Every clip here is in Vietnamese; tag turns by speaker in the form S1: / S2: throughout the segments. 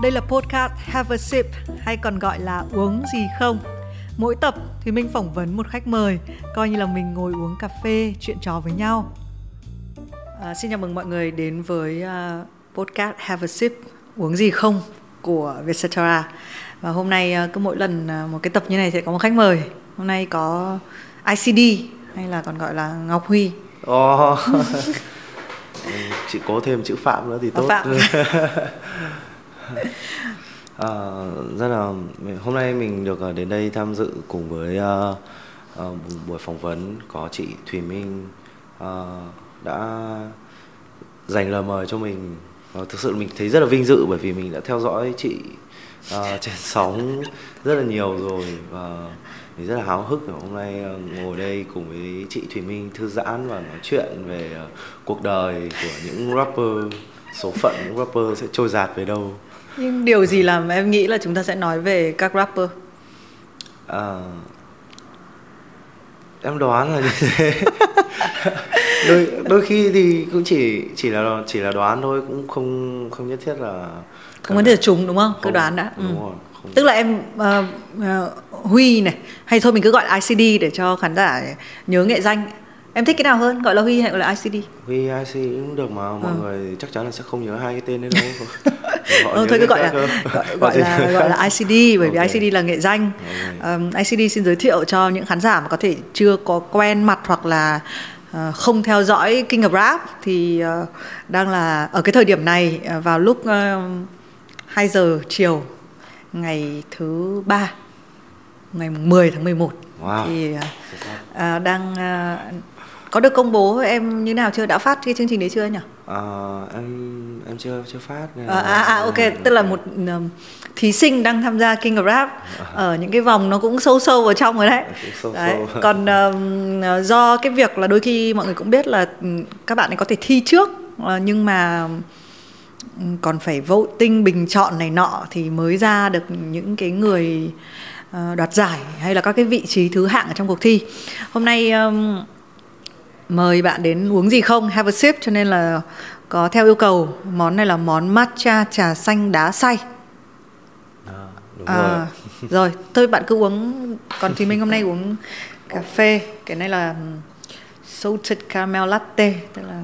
S1: Đây là podcast Have a Sip hay còn gọi là uống gì không. Mỗi tập thì mình phỏng vấn một khách mời, coi như là mình ngồi uống cà phê, chuyện trò với nhau. À, xin chào mừng mọi người đến với uh, podcast Have a Sip uống gì không của Vietcetera. Và hôm nay uh, cứ mỗi lần uh, một cái tập như này sẽ có một khách mời. Hôm nay có ICD hay là còn gọi là Ngọc Huy.
S2: Oh. chị có thêm chữ phạm nữa thì tốt
S1: Phạm.
S2: à, rất là hôm nay mình được ờ, đến đây tham dự cùng với uh, uh, buổi phỏng vấn có chị Thùy Minh. Uh, đã dành lời mời cho mình. Và thực sự mình thấy rất là vinh dự bởi vì mình đã theo dõi chị uh, trên sóng rất là nhiều rồi và mình rất là háo hức hôm nay ngồi đây cùng với chị Thùy Minh thư giãn và nói chuyện về uh, cuộc đời của những rapper số phận những rapper sẽ trôi dạt về đâu.
S1: Nhưng điều gì làm em nghĩ là chúng ta sẽ nói về các rapper?
S2: À, em đoán là như thế đôi đôi khi thì cũng chỉ chỉ là chỉ là đoán thôi cũng không không nhất thiết là
S1: Không vấn đề trùng đúng không? Cứ
S2: Không,
S1: đoán đã.
S2: đúng
S1: Ừ.
S2: rồi, không.
S1: Tức là em ờ, ờ, Huy này hay thôi mình cứ gọi là ICD để cho khán giả nhớ nghệ danh. Em thích cái nào hơn? Gọi là Huy hay gọi là ICD?
S2: Huy IC cũng được mà mọi
S1: Ừ.
S2: người chắc chắn là sẽ không nhớ hai cái tên đấy đâu
S1: Ừ, thôi cứ gọi là gọi, gọi là gọi là ICD bởi vì
S2: Ok.
S1: ICD là nghệ danh. Ờm, ICD xin giới thiệu cho những khán giả mà có thể chưa có quen mặt hoặc là ờ, không theo dõi King of Rap thì ờ, đang là ở cái thời điểm này ờ, vào lúc uh, 2 giờ chiều ngày thứ ba ngày 10 tháng 11
S2: Wow.
S1: thì
S2: sắc.
S1: à, đang à, có được công bố em như nào chưa đã phát cái chương trình đấy chưa nhỉ?
S2: À, em em chưa chưa phát nên
S1: À, à, à ok tức là một um, thí sinh đang tham gia King of Rap ở những cái vòng nó cũng sâu sâu vào trong rồi đấy.
S2: Sâu
S1: đấy.
S2: sâu.
S1: Còn um, do cái việc là đôi khi mọi người cũng biết là um, các bạn ấy có thể thi trước ờ, nhưng mà um, còn phải voting bình chọn này nọ thì mới ra được những cái người ờ, đoạt giải hay là các cái vị trí thứ hạng ở trong cuộc thi. Hôm nay um, mời bạn đến uống gì không? Have a sip cho nên là có theo yêu cầu. Món này là món matcha trà xanh đá xay.
S2: À, đúng rồi
S1: à, rồi. thôi bạn cứ uống. Còn thì mình hôm nay uống cà phê. Cái này là salted caramel latte. Tức là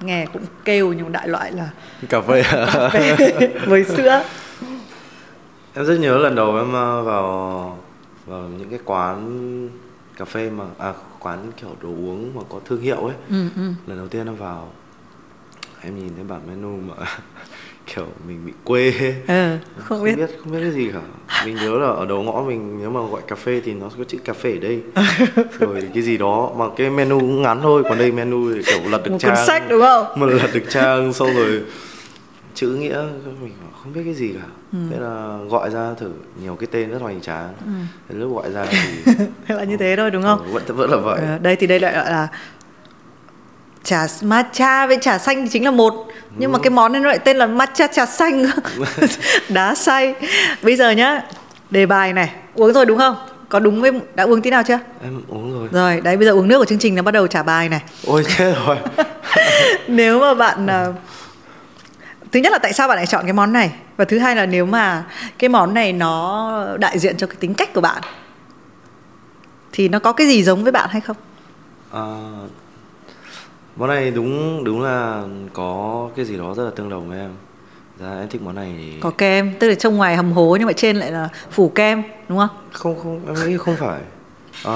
S1: nghe cũng kêu nhưng đại loại là
S2: cà phê
S1: cà phê với sữa.
S2: Em rất nhớ lần đầu em ờ, vào vào những cái quán cà phê mà à quán kiểu đồ uống mà có thương hiệu ấy.
S1: Ừ, ừ.
S2: lần đầu tiên em vào em nhìn thấy bảng menu mà kiểu mình bị quê.
S1: Ừ, không biết.
S2: không biết cái gì cả. Mình nhớ là ở đầu ngõ mình nếu mà gọi cà phê thì nó có chữ cà phê ở đây. Rồi cái gì đó mà cái menu cũng ngắn thôi còn đây menu thì kiểu lật được
S1: một
S2: trang.
S1: cuốn sách đúng không?
S2: Mà lật được trang xong rồi chữ nghĩa mình không biết cái gì cả.
S1: Ừ.
S2: thế là gọi ra thử nhiều cái tên rất hoành tráng. Đến lúc gọi ra thì
S1: là như thế thôi đúng không?
S2: Vẫn vẫn là vậy.
S1: Ờ, đây thì đây lại gọi là trà matcha với trà xanh thì chính là một. Nhưng mà cái món này nó lại tên là matcha trà xanh. Đá xay. Bây giờ nhá đề bài này uống rồi đúng không? Có đúng với đã uống tí nào chưa?
S2: Em uống rồi.
S1: Rồi đấy bây giờ uống nước của chương trình nó bắt đầu trả bài này.
S2: Ôi chết rồi.
S1: Nếu mà bạn ờ, thứ nhất là tại sao bạn lại chọn cái món này và thứ hai là nếu mà cái món này nó đại diện cho cái tính cách của bạn thì nó có cái gì giống với bạn hay không
S2: À, món này đúng đúng là có cái gì đó rất là tương đồng với em. Dạ em thích món này thì
S1: có kem tức là trông ngoài hầm hố nhưng mà trên lại là phủ kem đúng không
S2: không không em nghĩ không phải. À,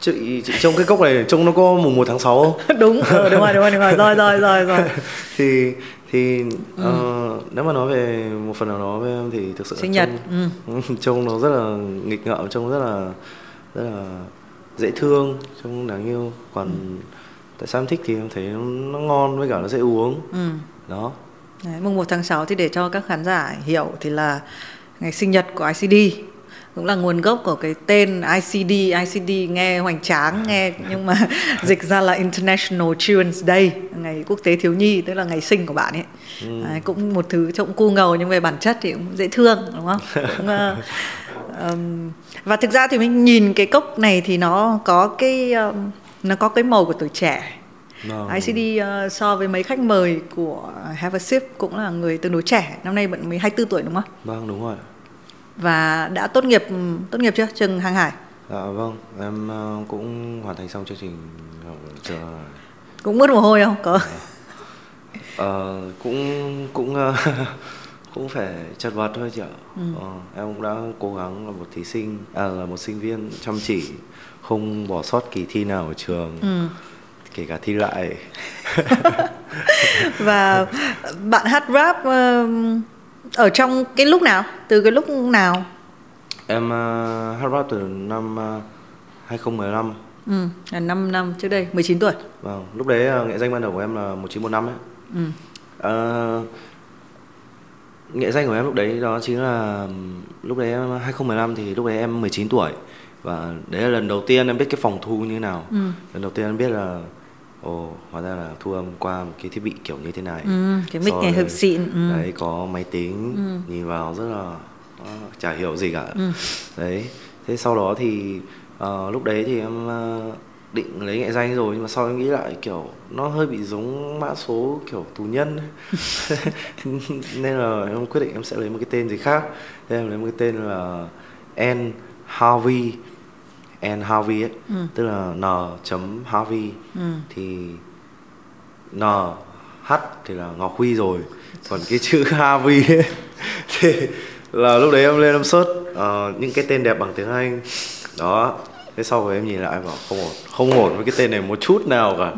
S2: chị chị trông cái cốc này trông nó có mùng 1 tháng 6 không?
S1: đúng ừ, đúng rồi đúng rồi đúng rồi rồi rồi rồi rồi
S2: thì thì
S1: Ừ.
S2: ờ, nếu mà nói về một phần nào đó với em thì thực sự
S1: sinh nhật
S2: trông,
S1: ừ.
S2: trông nó rất là nghịch ngợm trông rất là rất là dễ thương trông đáng yêu còn
S1: Ừ.
S2: tại sao em thích thì em thấy nó, nó ngon với cả nó dễ uống
S1: ừ.
S2: đó
S1: Đấy, mùng 1 tháng 6 thì để cho các khán giả hiểu thì là ngày sinh nhật của ICD cũng là nguồn gốc của cái tên ICD ICD nghe hoành tráng nghe nhưng mà dịch ra là International Children's Day ngày quốc tế thiếu nhi tức là ngày sinh của bạn ấy. Đấy, cũng một thứ trông cu ngầu nhưng về bản chất thì cũng dễ thương đúng không? Cũng, ờ, ờm, và thực ra thì mình nhìn cái cốc này thì nó có cái ờm, nó có cái màu của tuổi trẻ.
S2: Vâng.
S1: ICD ờ, so với mấy khách mời của Have a Sip cũng là người tương đối trẻ năm nay vẫn mới 24 tuổi đúng không?
S2: Vâng đúng rồi
S1: và đã tốt nghiệp tốt nghiệp chưa? Trường hàng hải.
S2: Dạ vâng. Em ờ, cũng hoàn thành xong chương trình học trường
S1: cũng mất mồ hôi không? Có.
S2: Ờ, cũng cũng ờ, cũng phải chật vật thôi chị ạ. Ờ, em cũng đã cố gắng là một thí sinh à, là một sinh viên chăm chỉ không bỏ sót kỳ thi nào ở trường
S1: ừ.
S2: kể cả thi lại.
S1: Và bạn hát rap ờ, ở trong cái lúc nào? Từ cái lúc nào?
S2: Em uh, hát rap từ năm uh, 2015
S1: ừ, là 5 năm trước đây 19 tuổi.
S2: Vâng lúc đấy ờ, nghệ danh ban đầu của em là 1915 ấy
S1: ừ.
S2: Ờ, nghệ danh của em lúc đấy đó chính là lúc đấy em 2015 thì lúc đấy em 19 tuổi. Và đấy là lần đầu tiên em biết cái phòng thu như thế nào.
S1: Ừ.
S2: lần đầu tiên em biết là ồ hóa ra là thu âm qua một cái thiết bị kiểu như thế này.
S1: Ừ, cái mic này thực xịn ừ.
S2: đấy có máy tính nhìn vào rất là ờ, chả hiểu gì cả.
S1: Ừ.
S2: đấy thế sau đó thì ờ, lúc đấy thì em ờ, định lấy nghệ danh rồi nhưng mà sau em nghĩ lại kiểu nó hơi bị giống mã số kiểu tù nhân. Nên là em quyết định em sẽ lấy một cái tên gì khác. Thế em lấy một cái tên là N Harvey N Harvey ấy. Tức là N chấm Harvey.
S1: Ừ.
S2: thì N H thì là Ngọc Huy rồi. Còn cái chữ Harvey ấy, thì là lúc đấy em lên em search ờ, những cái tên đẹp bằng tiếng Anh. Đó. Thế sau rồi em nhìn lại em bảo không ổn không ổn với cái tên này một chút nào cả.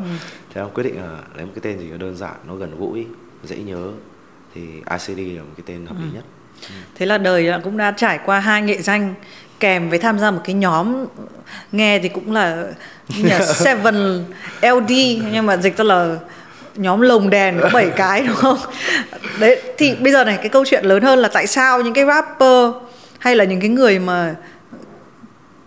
S2: Thế em quyết định là lấy một cái tên gì nó đơn giản nó gần gũi dễ nhớ. Thì ICD là một cái tên hợp lý nhất.
S1: Thế là đời cũng đã trải qua hai nghệ danh kèm với tham gia một cái nhóm nghe thì cũng là như là Seven LD nhưng mà dịch ra là nhóm lồng đèn có 7 cái đúng không? Đấy thì bây giờ này cái câu chuyện lớn hơn là tại sao những cái rapper hay là những cái người mà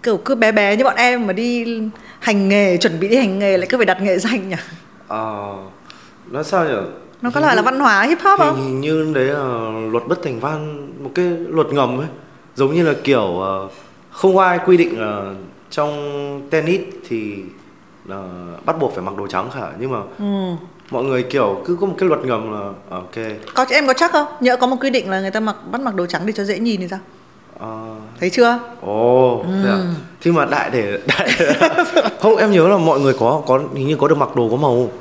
S1: kiểu cứ bé bé như bọn em mà đi hành nghề chuẩn bị đi hành nghề lại cứ phải đặt nghệ danh nhỉ?
S2: Ờ, nó sao nhỉ
S1: Nó có phải là văn hóa hip hop không?
S2: Hình, như đấy là luật bất thành văn một cái luật ngầm ấy giống như là kiểu ờ, không có ai quy định là trong tennis thì là bắt buộc phải mặc đồ trắng cả nhưng mà
S1: Ừ.
S2: mọi người kiểu cứ có một cái luật ngầm là ờ, ok
S1: Có em có chắc không? Nhỡ có một quy định là người ta mặc bắt mặc đồ trắng để cho dễ nhìn thì sao?
S2: ờ,
S1: Thấy chưa?
S2: ồ thế à? thì mà đại để đại không em nhớ là mọi người có có hình như có được mặc đồ có màu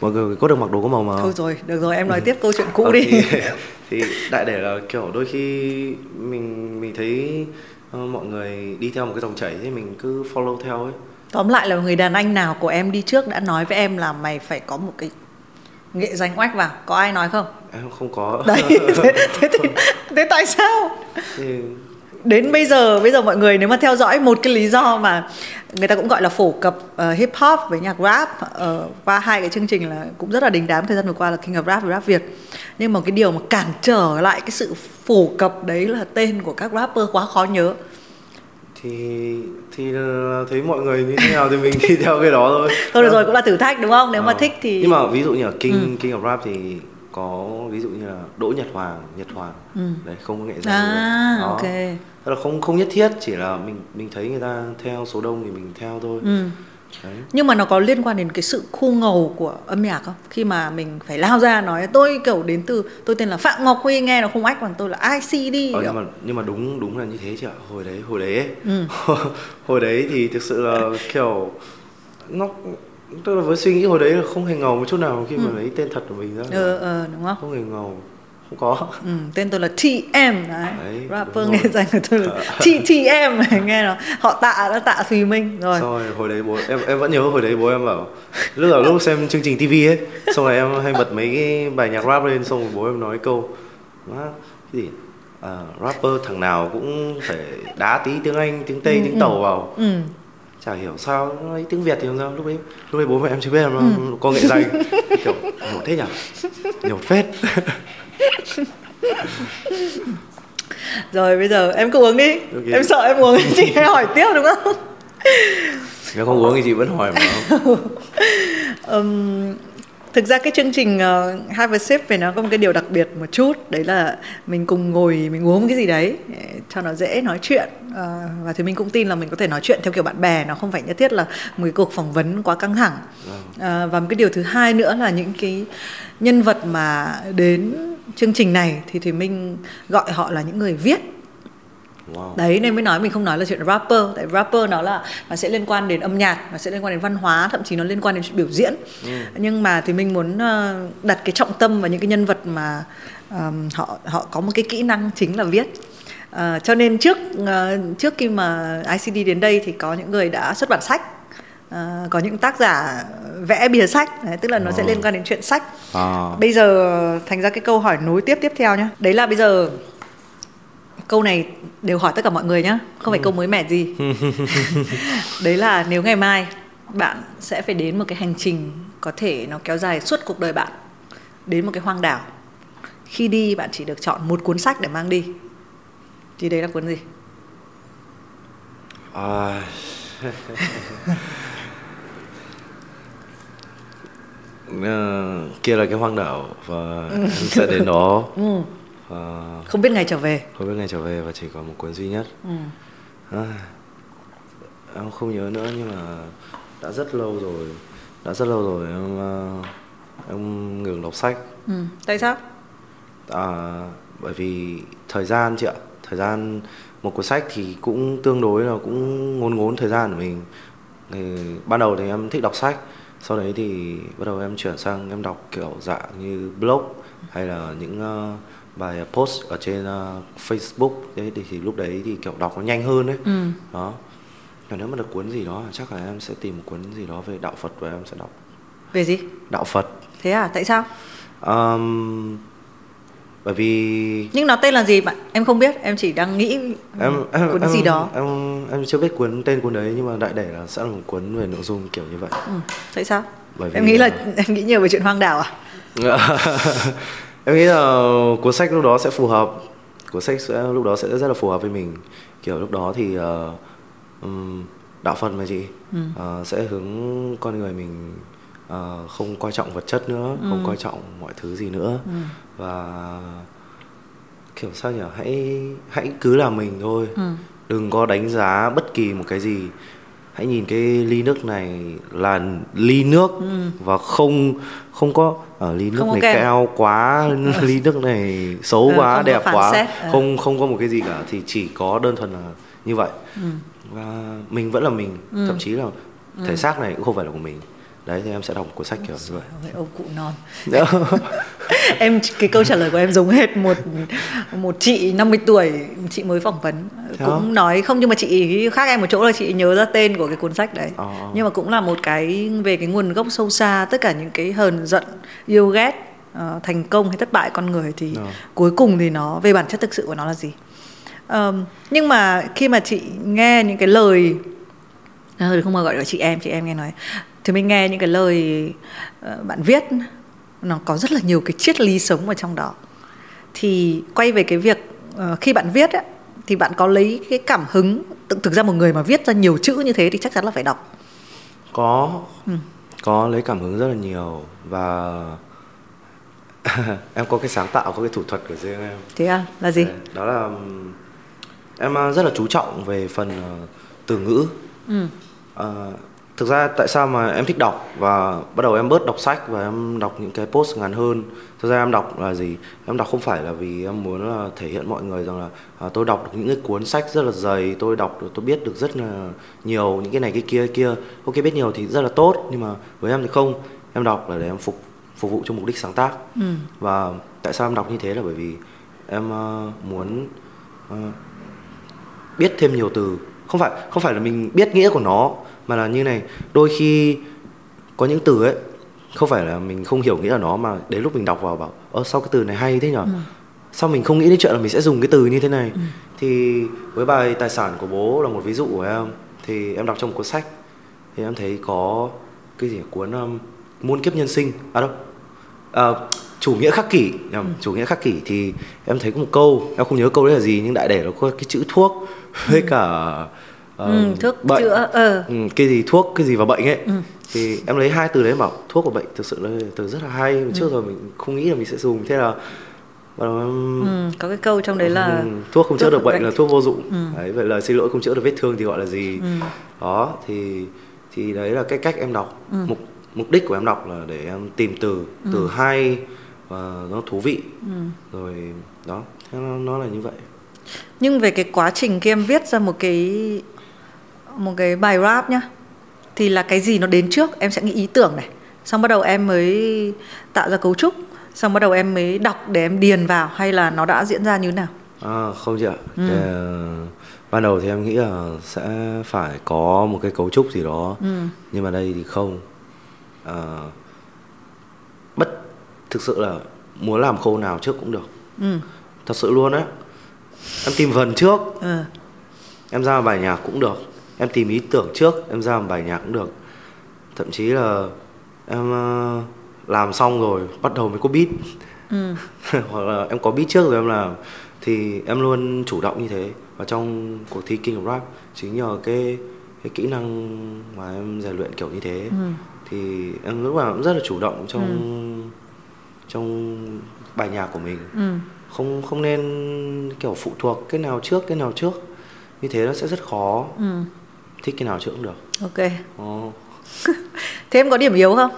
S2: mọi người có được mặc đồ có màu mà
S1: Thôi rồi, được rồi, em nói tiếp câu chuyện cũ đi.
S2: thì, thì đại để là kiểu đôi khi mình mình thấy mọi người đi theo một cái dòng chảy thì mình cứ follow theo ấy
S1: Tóm lại là người đàn anh nào của em đi trước đã nói với em là mày phải có một cái nghệ danh oách vào. Có ai nói không?
S2: em không có
S1: Đấy, thế, thế, thế, thế tại sao?
S2: thì
S1: Đến bây giờ, bây giờ mọi người nếu mà theo dõi một cái lý do mà người ta cũng gọi là phổ cập ờ, hip hop với nhạc rap ờ, qua hai cái chương trình là cũng rất là đình đám thời gian vừa qua là King of Rap và Rap Việt. Nhưng mà cái điều mà cản trở lại cái sự phổ cập đấy là tên của các rapper quá khó nhớ.
S2: thì thì thấy mọi người như thế nào thì mình đi theo cái đó thôi
S1: Thôi được rồi cũng là thử thách đúng không? Nếu mà
S2: Ờ.
S1: thích thì
S2: nhưng mà ví dụ như là king king of rap thì có ví dụ như là đỗ nhật hoàng nhật hoàng đấy không có nghệ danh
S1: À,
S2: Đó.
S1: ok.
S2: Tức là không không nhất thiết chỉ là mình mình thấy người ta theo số đông thì mình theo thôi
S1: Ừ.
S2: đấy
S1: Nhưng mà nó có liên quan đến cái sự khu ngầu của âm nhạc không? Khi mà mình phải lao ra nói tôi kiểu đến từ tôi tên là Phạm Ngọc Huy nghe nó không ách bằng tôi là ICD.
S2: Ờ, nhưng mà nhưng mà đúng đúng là như thế chị ạ hồi đấy hồi đấy ấy.
S1: Ừ.
S2: hồi đấy thì thực sự là kiểu nó tức là với suy nghĩ hồi đấy là không hề ngầu một chút nào khi mà lấy tên thật của mình ra.
S1: Ờ ờ đúng không?
S2: không hề ngầu không có.
S1: Ừ, tên tôi là TM đấy.
S2: Đấy,
S1: Rapper nghe danh của tôi là TTM nghe nó. Họ tạ đã tạ Thùy Minh rồi.
S2: rồi hồi đấy bố em em vẫn nhớ hồi đấy bố em bảo lúc là lúc xem chương trình tivi ấy xong rồi em hay bật mấy cái bài nhạc rap lên xong rồi bố em nói câu cái gì? À, rapper thằng nào cũng phải đá tí tiếng anh tiếng tây tiếng tàu vào.
S1: Ừ.
S2: chả hiểu sao nó lấy tiếng việt thì làm sao lúc ấy lúc ấy bố mẹ em chưa biết em nó có nghệ danh kiểu nhột thế nhỉ nhột phết
S1: Rồi bây giờ em cứ uống đi.
S2: Ok.
S1: Em sợ em uống chị hay hỏi tiếp đúng không?
S2: nếu không uống thì chị vẫn hỏi mà
S1: Ừm, thực ra cái chương trình uh, Have a Sip về nó có một cái điều đặc biệt một chút đấy là mình cùng ngồi mình uống cái gì đấy cho nó dễ nói chuyện. Uh, và thì mình cũng tin là mình có thể nói chuyện theo kiểu bạn bè nó không phải nhất thiết là một cái cuộc phỏng vấn quá căng thẳng. Uh, và một cái điều thứ hai nữa là những cái nhân vật mà đến chương trình này thì thì mình gọi họ là những người viết Wow. đấy nên mới nói mình không nói là chuyện rapper tại rapper nó là nó sẽ liên quan đến âm nhạc nó sẽ liên quan đến văn hóa thậm chí nó liên quan đến biểu diễn ừ. nhưng mà thì mình muốn ờ, đặt cái trọng tâm vào những cái nhân vật mà um, họ họ có một cái kỹ năng chính là viết uh, cho nên trước uh, trước khi mà ICD đến đây thì có những người đã xuất bản sách uh, có những tác giả vẽ bìa sách đấy, tức là nó oh. sẽ liên quan đến chuyện sách oh. bây giờ thành ra cái câu hỏi nối tiếp tiếp theo nhá đấy là bây giờ câu này đều hỏi tất cả mọi người nhá không phải câu mới mẻ gì. Đấy là nếu ngày mai bạn sẽ phải đến một cái hành trình có thể nó kéo dài suốt cuộc đời bạn đến một cái hoang đảo khi đi bạn chỉ được chọn một cuốn sách để mang đi. Thì đấy là cuốn gì? À...
S2: uh, kia là cái hoang đảo và em sẽ đến đó. Ừ
S1: và không biết ngày trở về
S2: không biết ngày trở về và chỉ có một cuốn duy nhất ừ. à, em không nhớ nữa nhưng mà đã rất lâu rồi đã rất lâu rồi em ờ, em ngừng đọc sách
S1: ừ. tại sao
S2: à, bởi vì thời gian chị ạ thời gian một cuốn sách thì cũng tương đối là cũng ngốn ngốn thời gian của mình thì ban đầu thì em thích đọc sách sau đấy thì bắt đầu em chuyển sang em đọc kiểu dạng như blog hay là những uh, bài post ở trên uh, Facebook. Đấy thì, thì lúc đấy thì kiểu đọc nó nhanh hơn đấy ừ. đó. Còn nếu mà được cuốn gì đó chắc là em sẽ tìm một cuốn gì đó về đạo Phật và em sẽ đọc.
S1: Về gì?
S2: Đạo Phật.
S1: Thế à? Tại sao?
S2: Um, bởi vì
S1: nhưng nó tên là gì bạn? Em không biết em chỉ đang nghĩ em, em cuốn em, gì đó.
S2: em em chưa biết cuốn tên cuốn đấy nhưng mà đại để là sẽ là một cuốn về nội dung kiểu như vậy.
S1: Ừ. tại sao? Bởi vì em nghĩ là em nghĩ nhiều về chuyện hoang đảo à
S2: em nghĩ là cuốn sách lúc đó sẽ phù hợp cuốn sách sẽ lúc đó sẽ rất là phù hợp với mình kiểu lúc đó thì uh, um, đạo phật mà chị ừ. uh, sẽ hướng con người mình uh, không coi trọng vật chất nữa ừ. không coi trọng mọi thứ gì nữa ừ. và kiểu sao nhỉ hãy hãy cứ làm mình thôi ừ. đừng có đánh giá bất kỳ một cái gì hãy nhìn cái ly nước này là ly nước ừ. và không không có ở ly nước không này cao quá ly nước này xấu ừ, quá đẹp quá xét. Ừ. không không có một cái gì cả thì chỉ có đơn thuần là như vậy ừ. và mình vẫn là mình ừ. thậm chí là thể ừ. xác này cũng không phải là của mình đấy thì em sẽ đọc một cuốn sách kiểu như vậy.
S1: Ông cụ non. Em cái câu trả lời của em giống hết một một chị 50 tuổi chị mới phỏng vấn. Thế cũng không? nói không nhưng mà chị khác em một chỗ là chị nhớ ra tên của cái cuốn sách đấy. À. nhưng mà cũng là một cái về cái nguồn gốc sâu xa tất cả những cái hờn giận yêu ghét uh, thành công hay thất bại con người thì à. cuối cùng thì nó về bản chất thực sự của nó là gì? Um, nhưng mà khi mà chị nghe những cái lời à, không mà gọi là chị em chị em nghe nói thì mình nghe những cái lời uh, bạn viết. Nó có rất là nhiều cái triết lý sống ở trong đó. Thì quay về cái việc uh, khi bạn viết ấy, thì bạn có lấy cái cảm hứng. Tự thực ra một người mà viết ra nhiều chữ như thế thì chắc chắn là phải đọc.
S2: Có. Ừ. có lấy cảm hứng rất là nhiều và em có cái sáng tạo có cái thủ thuật của riêng em.
S1: Thế à? Là gì?
S2: Đó là em rất là chú trọng về phần uh, từ ngữ. Ừ. uh, thực ra tại sao mà em thích đọc và bắt đầu em bớt đọc sách và em đọc những cái post ngắn hơn? Thực ra em đọc là gì? Em đọc không phải là vì em muốn là thể hiện mọi người rằng là à, tôi đọc được những cái cuốn sách rất là dày tôi đọc được tôi biết được rất là nhiều những cái này cái kia cái kia. Ok biết nhiều thì rất là tốt nhưng mà với em thì không. Em đọc là để em phục phục vụ cho mục đích sáng tác. Ừ. và tại sao em đọc như thế là bởi vì em uh, muốn uh, biết thêm nhiều từ không phải không phải là mình biết nghĩa của nó mà là như này đôi khi có những từ ấy không phải là mình không hiểu nghĩa là nó mà đến lúc mình đọc vào bảo ơ sao cái từ này hay thế nhở? Ừ. sao mình không nghĩ đến chuyện là mình sẽ dùng cái từ như thế này? Ừ. thì với bài tài sản của bố là một ví dụ của em thì em đọc trong một cuốn sách thì em thấy có cái gì cuốn um, muôn kiếp nhân sinh à đâu à, chủ nghĩa khắc kỷ nhầm ừ. chủ nghĩa khắc kỷ thì em thấy có một câu em không nhớ câu đấy là gì nhưng đại để nó có cái chữ thuốc với ừ. cả
S1: uh, ừ, thuốc
S2: bệnh.
S1: chữa
S2: uh. ừ, cái gì thuốc cái gì và bệnh ấy ừ. thì em lấy hai từ đấy bảo thuốc của bệnh thực sự là từ rất là hay trước rồi mình không nghĩ là mình sẽ dùng thế là đầu em
S1: ừ, có cái câu trong đấy là
S2: Ừ, thuốc không chữa được bệnh
S1: bệnh.
S2: là thuốc vô dụng
S1: Ừ.
S2: đấy vậy là xin lỗi không chữa được vết thương thì gọi là gì
S1: ừ,
S2: đó thì thì đấy là cái cách em đọc
S1: Ừ.
S2: mục mục đích của em đọc là để em tìm từ từ hay và nó thú vị.
S1: Ừ.
S2: rồi đó thế nó, nó là như vậy.
S1: Nhưng về cái quá trình khi em viết ra một cái một cái bài rap nhá thì là cái gì nó đến trước? Em sẽ nghĩ ý tưởng này. Xong bắt đầu em mới tạo ra cấu trúc xong bắt đầu em mới đọc để em điền vào hay là nó đã diễn ra như thế nào?
S2: À, không chị ạ.
S1: Ừ.
S2: Cái, ban đầu thì em nghĩ là sẽ phải có một cái cấu trúc gì đó.
S1: Ừ.
S2: nhưng mà đây thì không Ờ, bất thực sự là muốn làm khâu nào trước cũng được.
S1: Ừ.
S2: Thật sự luôn á. Em tìm vần trước.
S1: Ừ.
S2: Em ra một bài nhạc cũng được. Em tìm ý tưởng trước em ra một bài nhạc cũng được. Thậm chí là em ờ, làm xong rồi bắt đầu mới có beat.
S1: Ừ.
S2: Hoặc là em có beat trước rồi em làm. Thì em luôn chủ động như thế. Và trong cuộc thi King of Rap chính nhờ cái cái kỹ năng mà em rèn luyện kiểu như thế.
S1: Ừ
S2: thì em lúc nào cũng rất là chủ động trong trong bài nhạc của mình.
S1: Ừ.
S2: Không không nên kiểu phụ thuộc cái nào trước cái nào trước. Như thế nó sẽ rất khó.
S1: Ừ.
S2: Thích cái nào trước cũng được.
S1: Ok.
S2: Ồ.
S1: thế em có điểm yếu không?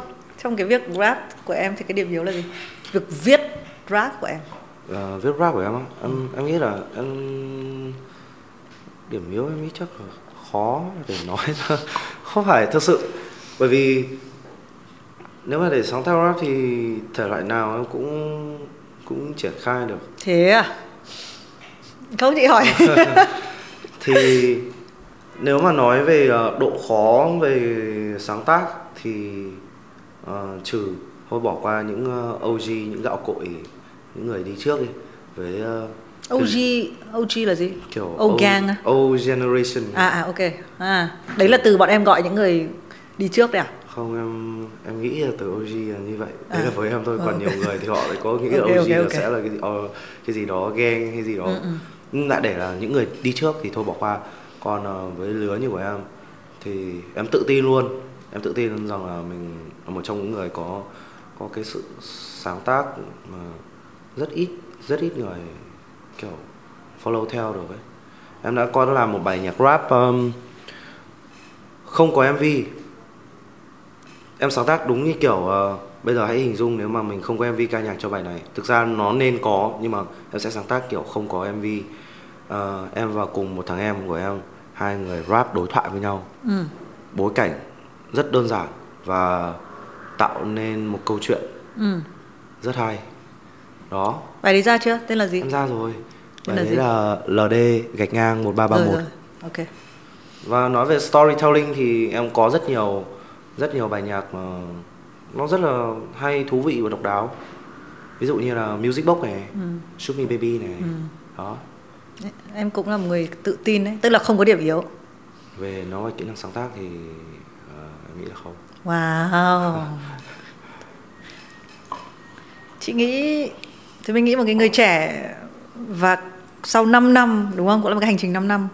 S1: Trong cái việc rap của em thì cái điểm yếu là gì? Việc viết rap của em.
S2: Ờ, viết rap của em á? Em em nghĩ là em điểm yếu em nghĩ chắc là khó để nói không phải thực sự bởi vì nếu mà để sáng tác rap thì thể loại nào em cũng cũng triển khai được.
S1: Thế à? Không chị hỏi.
S2: Thì nếu mà nói về ờ, độ khó về sáng tác thì ờ, trừ thôi bỏ qua những ờ, OG những gạo cội những người đi trước đi. Với ờ,
S1: OG OG là gì?
S2: Kiểu
S1: O gang
S2: O generation.
S1: À à ok. À đấy là từ bọn em gọi những người đi trước đấy à
S2: không em em nghĩ là từ OG là như vậy đấy
S1: À.
S2: là với em thôi còn
S1: Ok.
S2: nhiều người thì họ lại có nghĩ
S1: Ok,
S2: là OG
S1: ok,
S2: là
S1: ok.
S2: sẽ là cái gì, ờ, cái gì đó gang hay gì đó
S1: Ừ, ừ.
S2: lại để là những người đi trước thì thôi bỏ qua còn ờ, với lứa như của em thì em tự tin luôn em tự tin rằng là mình là một trong những người có có cái sự sáng tác mà rất ít rất ít người kiểu follow theo được ấy em đã có làm một bài nhạc rap um, không có MV em sáng tác đúng như kiểu ờ, bây giờ hãy hình dung nếu mà mình không có MV ca nhạc cho bài này. Thực ra nó nên có nhưng mà em sẽ sáng tác kiểu không có MV Ờ, em và cùng một thằng em của em hai người rap đối thoại với nhau.
S1: Ừ.
S2: Bối cảnh rất đơn giản và tạo nên một câu chuyện
S1: ừ.
S2: rất hay. Đó.
S1: Bài đấy ra chưa? Tên là gì?
S2: Em ra rồi. Bài đấy là LD gạch ngang 1331
S1: Rồi, rồi. ok.
S2: Và nói về storytelling thì em có rất nhiều rất nhiều bài nhạc mà nó rất là hay, thú vị và độc đáo. Ví dụ như là Music Box này,
S1: ừ.
S2: Shoot Me Baby này.
S1: Ừ.
S2: Đó.
S1: em cũng là một người tự tin đấy tức là không có điểm yếu
S2: Về nói về kỹ năng sáng tác thì ờ, em nghĩ là không.
S1: Wow. Chị nghĩ thì mình nghĩ một cái người trẻ và sau 5 năm đúng không? Cũng là một cái hành trình 5 năm.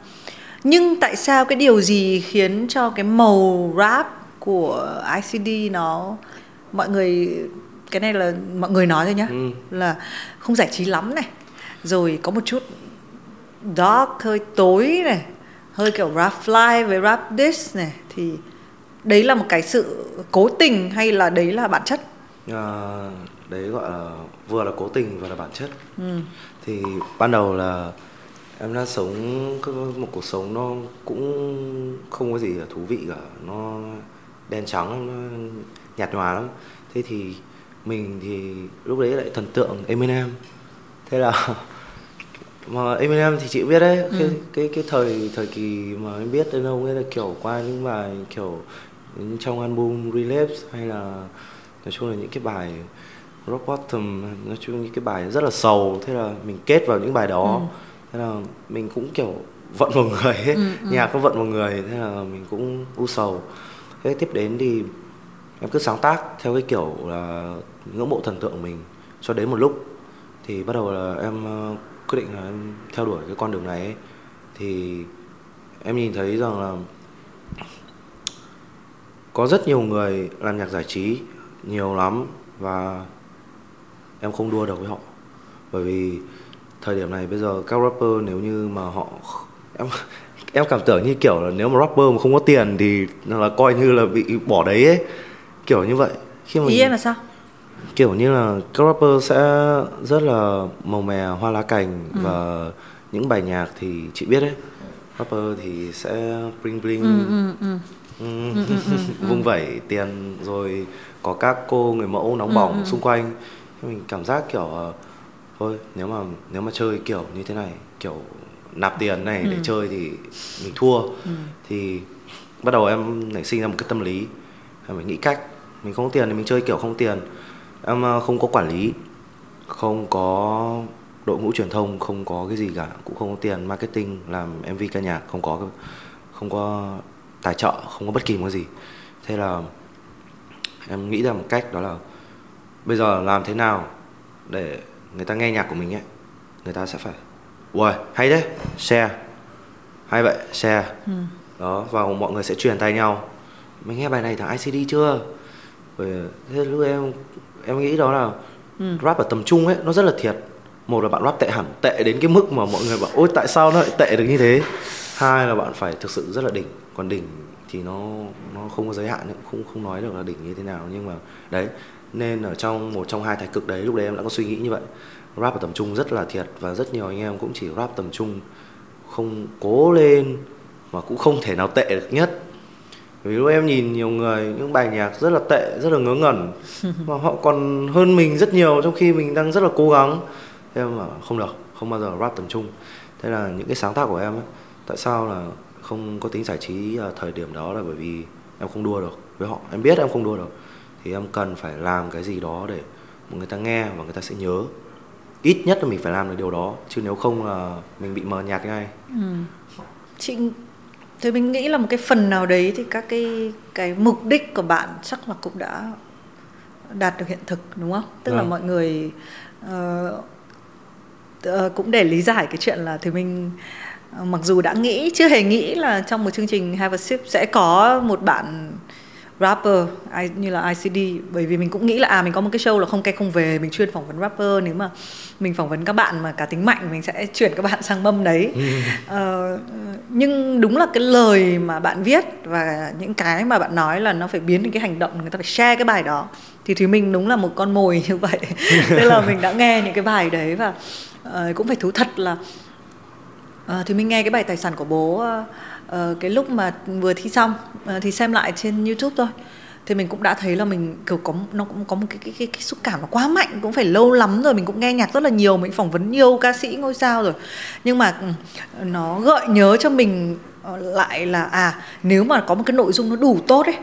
S1: Nhưng tại sao cái điều gì khiến cho cái màu rap của ICD nó mọi người cái này là mọi người nói thôi nhá
S2: Ừ.
S1: là không giải trí lắm này rồi có một chút dark hơi tối này hơi kiểu rap fly với rap diss này thì đấy là một cái sự cố tình hay là đấy là bản chất
S2: Ờ, đấy gọi là vừa là cố tình vừa là bản chất.
S1: ừ.
S2: Thì ban đầu là em đã sống một cuộc sống nó cũng không có gì là thú vị cả nó đen trắng nó nhạt nhòa lắm thế thì mình thì lúc đấy lại thần tượng Eminem thế là mà Eminem thì chị biết đấy cái
S1: Ừ.
S2: cái cái thời thời kỳ mà em biết đến ông ấy là kiểu qua những bài kiểu trong album Relapse hay là nói chung là những cái bài rock bottom nói chung những cái bài rất là sầu thế là mình kết vào những bài đó
S1: Ừ.
S2: thế là mình cũng kiểu vận vào người ấy.
S1: Ừ, ừ.
S2: nhạc nó vận vào người thế là mình cũng u sầu thế tiếp đến thì em cứ sáng tác theo cái kiểu là ngưỡng mộ thần tượng của mình cho đến một lúc thì bắt đầu là em ờ, quyết định là em theo đuổi cái con đường này ấy. thì em nhìn thấy rằng là có rất nhiều người làm nhạc giải trí nhiều lắm và em không đua được với họ bởi vì thời điểm này bây giờ các rapper nếu như mà họ em em cảm tưởng như kiểu là nếu mà rapper mà không có tiền thì là coi như là bị bỏ đấy ấy. Kiểu như vậy.
S1: Khi mà ý em là sao?
S2: Kiểu như là các rapper sẽ rất là màu mè hoa lá cành ừ. và những bài nhạc thì chị biết đấy. Rapper thì sẽ bling bling ừ, ừ, ừ. Ừ, ừ, ừ, vung vẩy tiền rồi có các cô người mẫu nóng bỏng xung quanh. Mình cảm giác kiểu uh, thôi nếu mà nếu mà chơi kiểu như thế này kiểu nạp tiền này ừ. để chơi thì mình thua. Ừ. thì bắt đầu em nảy sinh ra một cái tâm lý. Em phải nghĩ cách. Mình không có tiền thì mình chơi kiểu không tiền. Em ờ, không có quản lý không có đội ngũ truyền thông không có cái gì cả cũng không có tiền marketing làm mv ca nhạc không có không có tài trợ không có bất kỳ một cái gì. Thế là em nghĩ ra một cách đó là bây giờ làm thế nào để người ta nghe nhạc của mình ấy người ta sẽ phải ui hay đấy share hay vậy share ừ. đó và mọi người sẽ truyền tay nhau. Mình nghe bài này thằng ICD chưa? Rồi thế lúc em em nghĩ đó là ừ. rap ở tầm trung ấy nó rất là thiệt. Một là bạn rap tệ hẳn tệ đến cái mức mà mọi người bảo ôi tại sao nó lại tệ được như thế? Hai là bạn phải thực sự rất là đỉnh. Còn đỉnh thì nó nó không có giới hạn không không nói được là đỉnh như thế nào. Nhưng mà đấy nên ở trong một trong hai thái cực đấy lúc đấy em đã có suy nghĩ như vậy rap ở tầm trung rất là thiệt và rất nhiều anh em cũng chỉ rap tầm trung không cố lên mà cũng không thể nào tệ được nhất. Vì lúc em nhìn nhiều người những bài nhạc rất là tệ rất là ngớ ngẩn mà họ còn hơn mình rất nhiều trong khi mình đang rất là cố gắng. Thế mà không được không bao giờ rap tầm trung. Thế là những cái sáng tác của em ấy tại sao là không có tính giải trí thời điểm đó là bởi vì em không đua được với họ. Em biết em không đua được thì em cần phải làm cái gì đó để người ta nghe và người ta sẽ nhớ ít nhất là mình phải làm được điều đó chứ nếu không là mình bị mờ nhạt ngay ừ.
S1: chị thì mình nghĩ là một cái phần nào đấy thì các cái cái mục đích của bạn chắc là cũng đã đạt được hiện thực đúng không tức vâng. là mọi người uh, uh, cũng để lý giải cái chuyện là thì mình uh, mặc dù đã nghĩ chưa hề nghĩ là trong một chương trình Have a Sip sẽ có một bạn rapper như là ICD bởi vì mình cũng nghĩ là à mình có một cái show là không cây không về mình chuyên phỏng vấn rapper. Nếu mà mình phỏng vấn các bạn mà cả tính mạnh mình sẽ chuyển các bạn sang mâm đấy. Uh, nhưng đúng là cái lời mà bạn viết và những cái mà bạn nói là nó phải biến thành cái hành động người ta phải share cái bài đó thì thì mình đúng là một con mồi như vậy. Thế là mình đã nghe những cái bài đấy và uh, cũng phải thú thật là uh, thì mình nghe cái bài tài sản của bố uh, uh, cái lúc mà vừa thi xong uh, thì xem lại trên youtube thôi. Thì mình cũng đã thấy là mình kiểu có nó cũng có một cái cái, cái, cái xúc cảm nó quá mạnh cũng phải lâu lắm rồi mình cũng nghe nhạc rất là nhiều mình phỏng vấn nhiều ca sĩ ngôi sao rồi. Nhưng mà ừ, nó gợi nhớ cho mình ờ, lại là à nếu mà có một cái nội dung nó đủ tốt ấy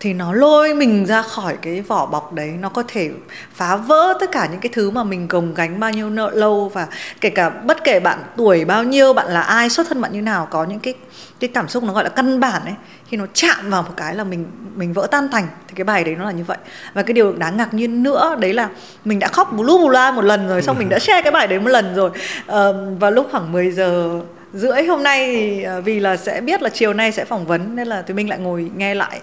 S1: thì nó lôi mình ra khỏi cái vỏ bọc đấy. Nó có thể phá vỡ tất cả những cái thứ mà mình gồng gánh bao nhiêu nợ lâu và kể cả bất kể bạn tuổi bao nhiêu bạn là ai xuất thân bạn như nào có những cái cái cảm xúc nó gọi là căn bản ấy khi nó chạm vào một cái là mình mình vỡ tan thành thì cái bài đấy nó là như vậy. Và cái điều đáng ngạc nhiên nữa đấy là mình đã khóc bù lu bù la một lần rồi xong mình đã share cái bài đấy một lần rồi. À, và lúc khoảng 10 giờ rưỡi hôm nay thì ờ, vì là sẽ biết là chiều nay sẽ phỏng vấn nên là thì mình lại ngồi nghe lại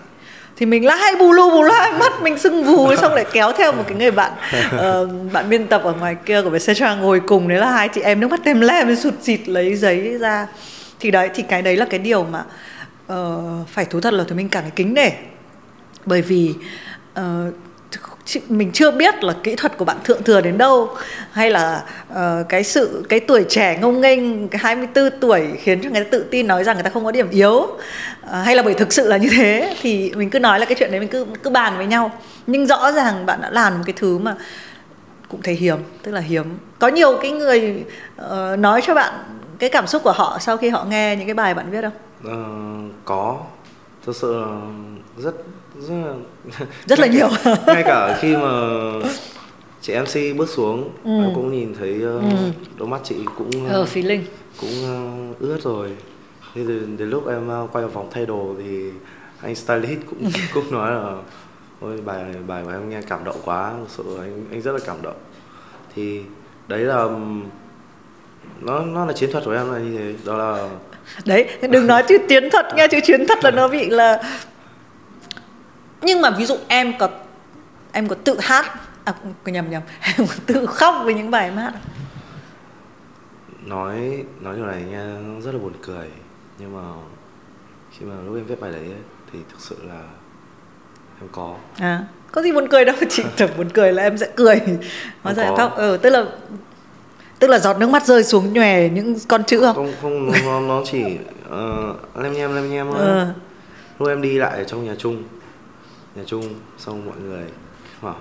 S1: thì mình lại bù lu bù la mắt mình sưng vù xong lại kéo theo một cái người bạn. Uh, bạn biên tập ở ngoài kia của Vietcetera ngồi cùng đấy là hai chị em nước mắt tem lem sụt xịt lấy giấy ra. Thì đấy thì cái đấy là cái điều mà uh, phải thú thật là thì mình cảm thấy kính nể. Bởi vì uh, mình chưa biết là kỹ thuật của bạn thượng thừa đến đâu hay là uh, cái sự cái tuổi trẻ ngông nghênh cái 24 tuổi khiến cho người ta tự tin nói rằng người ta không có điểm yếu. Uh, hay là bởi thực sự là như thế thì mình cứ nói là cái chuyện đấy mình cứ cứ bàn với nhau. Nhưng rõ ràng bạn đã làm một cái thứ mà cũng thấy hiếm tức là hiếm. Có nhiều cái người uh, nói cho bạn cái cảm xúc của họ sau khi họ nghe những cái bài bạn viết không?
S2: Uh, có. Thực sự là rất rất là
S1: rất là nhiều.
S2: ngay cả khi mà chị MC bước xuống ừ. em cũng nhìn thấy uh, ừ. đôi mắt chị cũng
S1: uh, ờ, feeling.
S2: cũng uh, ướt rồi. Thì đến, đến lúc em uh, quay vào phòng thay đồ thì anh stylist cũng cũng nói là ôi bài bài của em nghe cảm động quá. Sự anh anh rất là cảm động. Thì đấy là nó nó là chiến thuật của em là như thế. Đó là
S1: đấy đừng nói chữ chiến thuật nghe chữ chiến thuật là nó bị là nhưng mà ví dụ em có em có tự hát à nhầm nhầm. Em có tự khóc với những bài em hát không?
S2: nói nói điều này nha rất là buồn cười. Nhưng mà khi mà lúc em viết bài đấy ấy, thì thực sự là em có.
S1: À có gì buồn cười đâu chị tưởng buồn cười là em sẽ cười. Em
S2: có.
S1: khóc. Ừ, tức là tức là giọt nước mắt rơi xuống nhòe những con chữ không?
S2: Không không nó, nó chỉ uh, lem nhem lem nhem thôi.
S1: Ừ.
S2: lúc em đi lại ở trong nhà chung nhà chung xong mọi người bảo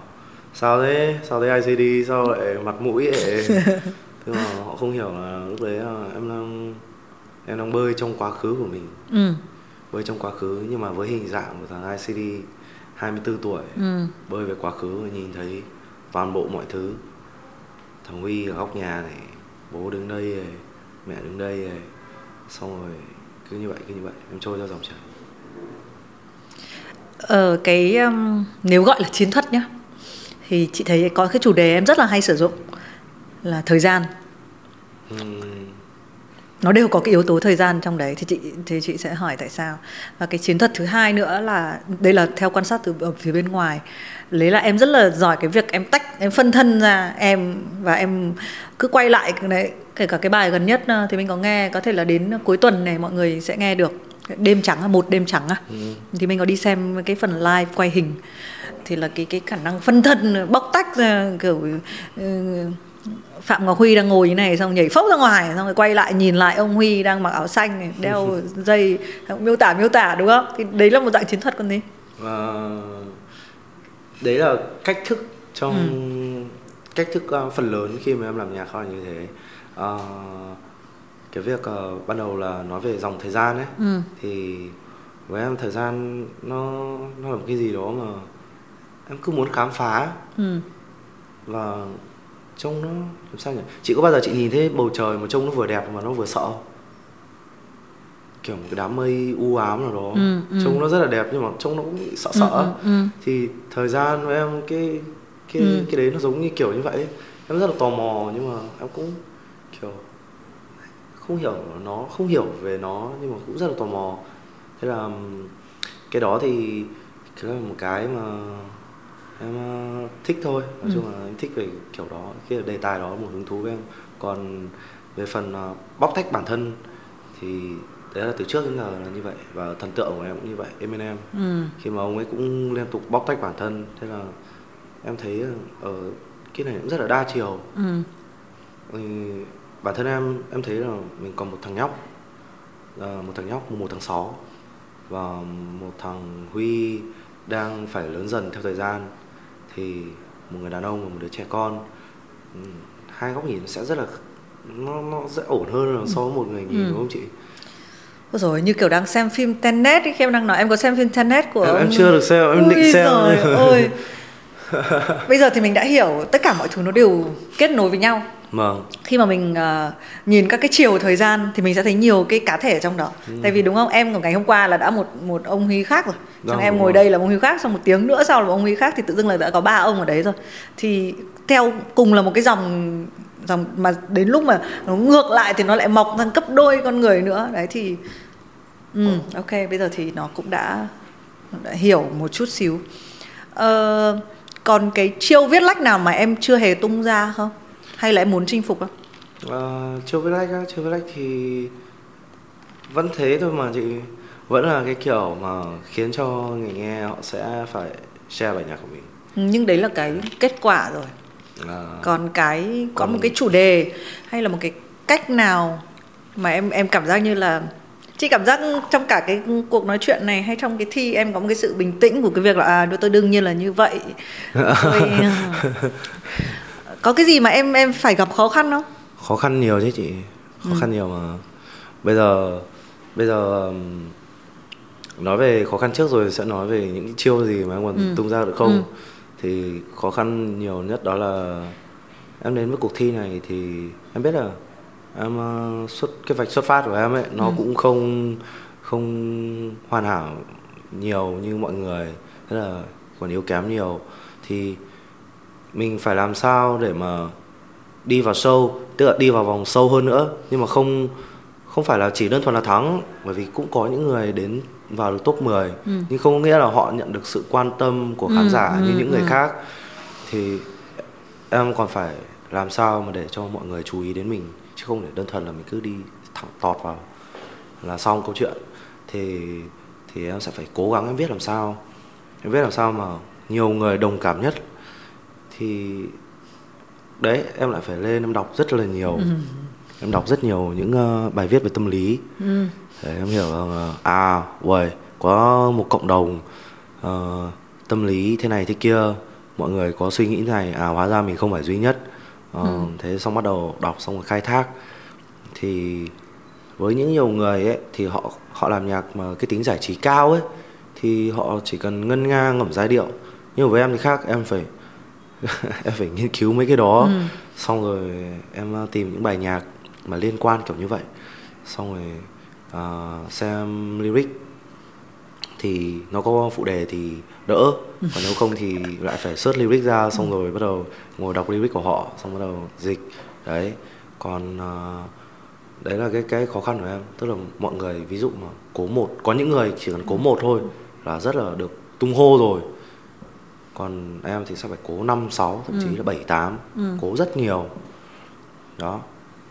S2: sao thế? Sao thế ICD sao lại mặt mũi vậy thế mà họ không hiểu là lúc đấy là em đang em đang bơi trong quá khứ của mình.
S1: Ừ.
S2: Bơi trong quá khứ nhưng mà với hình dạng của thằng ICD 24 tuổi
S1: ừ.
S2: bơi về quá khứ và nhìn thấy toàn bộ mọi thứ. Thằng Huy ở góc nhà này bố đứng đây này, mẹ đứng đây này. xong rồi cứ như vậy cứ như vậy em trôi theo dòng chảy
S1: Ờ, cái um, nếu gọi là chiến thuật nhá thì chị thấy có cái chủ đề em rất là hay sử dụng là thời gian.
S2: Ừm,
S1: nó đều có cái yếu tố thời gian trong đấy thì chị thì chị sẽ hỏi tại sao. Và cái chiến thuật thứ hai nữa là đây là theo quan sát từ ở phía bên ngoài. Lấy là em rất là giỏi cái việc em tách em phân thân ra em và em cứ quay lại cái đấy kể cả cái bài gần nhất ờ, thì mình có nghe có thể là đến cuối tuần này mọi người sẽ nghe được đêm trắng à, một đêm trắng à. Thì mình có đi xem cái phần live quay hình. Thì là cái cái khả năng phân thân bóc tách ra kiểu ừ, Phạm Ngọc Huy đang ngồi như này xong nhảy phốc ra ngoài xong rồi quay lại nhìn lại ông Huy đang mặc áo xanh này, đeo dây miêu tả miêu tả đúng không? Thì đấy là một dạng chiến thuật còn gì.
S2: Và đấy là cách thức trong cách thức ờ, phần lớn khi mà em làm nhạc là như thế. Ờ, cái việc ờ, ban đầu là nói về dòng thời gian ấy
S1: ừ.
S2: thì với em thời gian nó nó là một cái gì đó mà em cứ muốn khám phá
S1: Ừ.
S2: và trông nó làm sao nhỉ chị có bao giờ chị nhìn thấy bầu trời mà trông nó vừa đẹp mà nó vừa sợ kiểu một cái đám mây u ám nào đó
S1: Ừ, ừ.
S2: trông nó rất là đẹp nhưng mà trông nó cũng sợ sợ
S1: Ừ, ừ, ừ.
S2: thì thời gian với em cái cái
S1: Ừ.
S2: cái đấy nó giống như kiểu như vậy em rất là tò mò nhưng mà em cũng không hiểu nó không hiểu về nó nhưng mà cũng rất là tò mò. Thế là cái đó thì cái là một cái mà em ờ, thích thôi. Nói chung là em thích về kiểu đó cái đề tài đó là một hứng thú với em. Còn về phần ờ, bóc tách bản thân thì đấy là từ trước đến giờ là như vậy. Và thần tượng của em cũng như vậy Eminem
S1: Ừ.
S2: khi mà ông ấy cũng liên tục bóc tách bản thân thế là em thấy ở cái này cũng rất là đa chiều.
S1: Ừ.
S2: bản thân em em thấy là mình còn một thằng nhóc. Là một thằng nhóc mùng một tháng 6 và một thằng Huy đang phải lớn dần theo thời gian. Thì một người đàn ông và một đứa trẻ con ừ, hai góc nhìn sẽ rất là nó nó sẽ ổn hơn là so với một người nhìn
S1: Ừ.
S2: đúng không chị?
S1: Ôi rồi như kiểu đang xem phim Tenet ấy, khi em đang nói em có xem phim Tenet của
S2: em,
S1: ông...
S2: em chưa được xem em
S1: Ui
S2: định xem.
S1: giời ơi. Bây giờ thì mình đã hiểu tất cả mọi thứ nó đều kết nối với nhau.
S2: vâng
S1: Khi mà mình ờ, nhìn các cái chiều thời gian thì mình sẽ thấy nhiều cái cá thể ở trong đó. Tại vì đúng không? Em của ngày hôm qua là đã một một ông Huy khác rồi. Xong
S2: Vâng,
S1: em ngồi
S2: rồi.
S1: đây là ông Huy khác, xong một tiếng nữa sau là ông Huy khác thì tự dưng là đã có ba ông ở đấy rồi. Thì theo cùng là một cái dòng dòng mà đến lúc mà nó ngược lại thì nó lại mọc thành cấp đôi con người nữa. Đấy thì Ừ, ok, bây giờ thì nó cũng đã, đã hiểu một chút xíu. Ờ, còn cái chiêu viết lách nào mà em chưa hề tung ra không? Hay là em muốn chinh phục không?
S2: Ờ, chưa viết lách á, chưa viết lách thì vẫn thế thôi mà chị vẫn là cái kiểu mà khiến cho người nghe họ sẽ phải share bài nhạc của mình
S1: Nhưng đấy là cái kết quả rồi.
S2: à,
S1: Còn cái có
S2: Còn-
S1: một cái chủ đề hay là một cái cách nào mà em em cảm giác như là chị cảm giác trong cả cái cuộc nói chuyện này hay trong cái thi em có một cái sự bình tĩnh của cái việc là à tôi đương nhiên là như vậy. Tôi, có cái gì mà em em phải gặp khó khăn không?
S2: khó khăn nhiều chứ chị. Khó khăn nhiều mà. Bây giờ bây giờ nói về khó khăn trước rồi sẽ nói về những chiêu gì mà em còn tung ra được không? Thì khó khăn nhiều nhất đó là em đến với cuộc thi này thì em biết là em ờ, xuất cái vạch xuất phát của em ấy nó cũng không không hoàn hảo nhiều như mọi người. Thế là còn yếu kém nhiều. Thì mình phải làm sao để mà đi vào sâu tức là đi vào vòng sâu hơn nữa. Nhưng mà không không phải là chỉ đơn thuần là thắng bởi vì cũng có những người đến vào được top 10 ừ. nhưng không có nghĩa là họ nhận được sự quan tâm của khán ừ, giả ừ, như những người ừ. khác. Thì em còn phải làm sao mà để cho mọi người chú ý đến mình chứ không để đơn thuần là mình cứ đi thẳng tọt vào là xong câu chuyện. Thì thì em sẽ phải cố gắng em viết làm sao em viết làm sao mà nhiều người đồng cảm nhất. Thì đấy em lại phải lên em đọc rất là nhiều. Ừ. em đọc rất nhiều những uh, bài viết về tâm lý. Ừ. để em hiểu rằng uh, à uầy có một cộng đồng uh, tâm lý thế này thế kia. Mọi người có suy nghĩ này à hóa ra mình không phải duy nhất uh, ừ. thế xong bắt đầu đọc xong rồi khai thác. Thì với những nhiều người ấy thì họ họ làm nhạc mà cái tính giải trí cao ấy thì họ chỉ cần ngân nga ngẩm giai điệu. Nhưng với em thì khác em phải em phải nghiên cứu mấy cái đó. Ừ. xong rồi em ờ, tìm những bài nhạc mà liên quan kiểu như vậy. Xong rồi uh, xem lyric. Thì nó có phụ đề thì đỡ ừ. còn nếu không thì lại phải search lyric ra xong ừ. rồi bắt đầu ngồi đọc lyric của họ xong bắt đầu dịch đấy còn uh, đấy là cái cái khó khăn của em tức là mọi người ví dụ mà cố một có những người chỉ cần cố một thôi là rất là được tung hô rồi còn em thì sẽ phải cố năm sáu thậm chí ừ. là bảy tám ừ. cố rất nhiều đó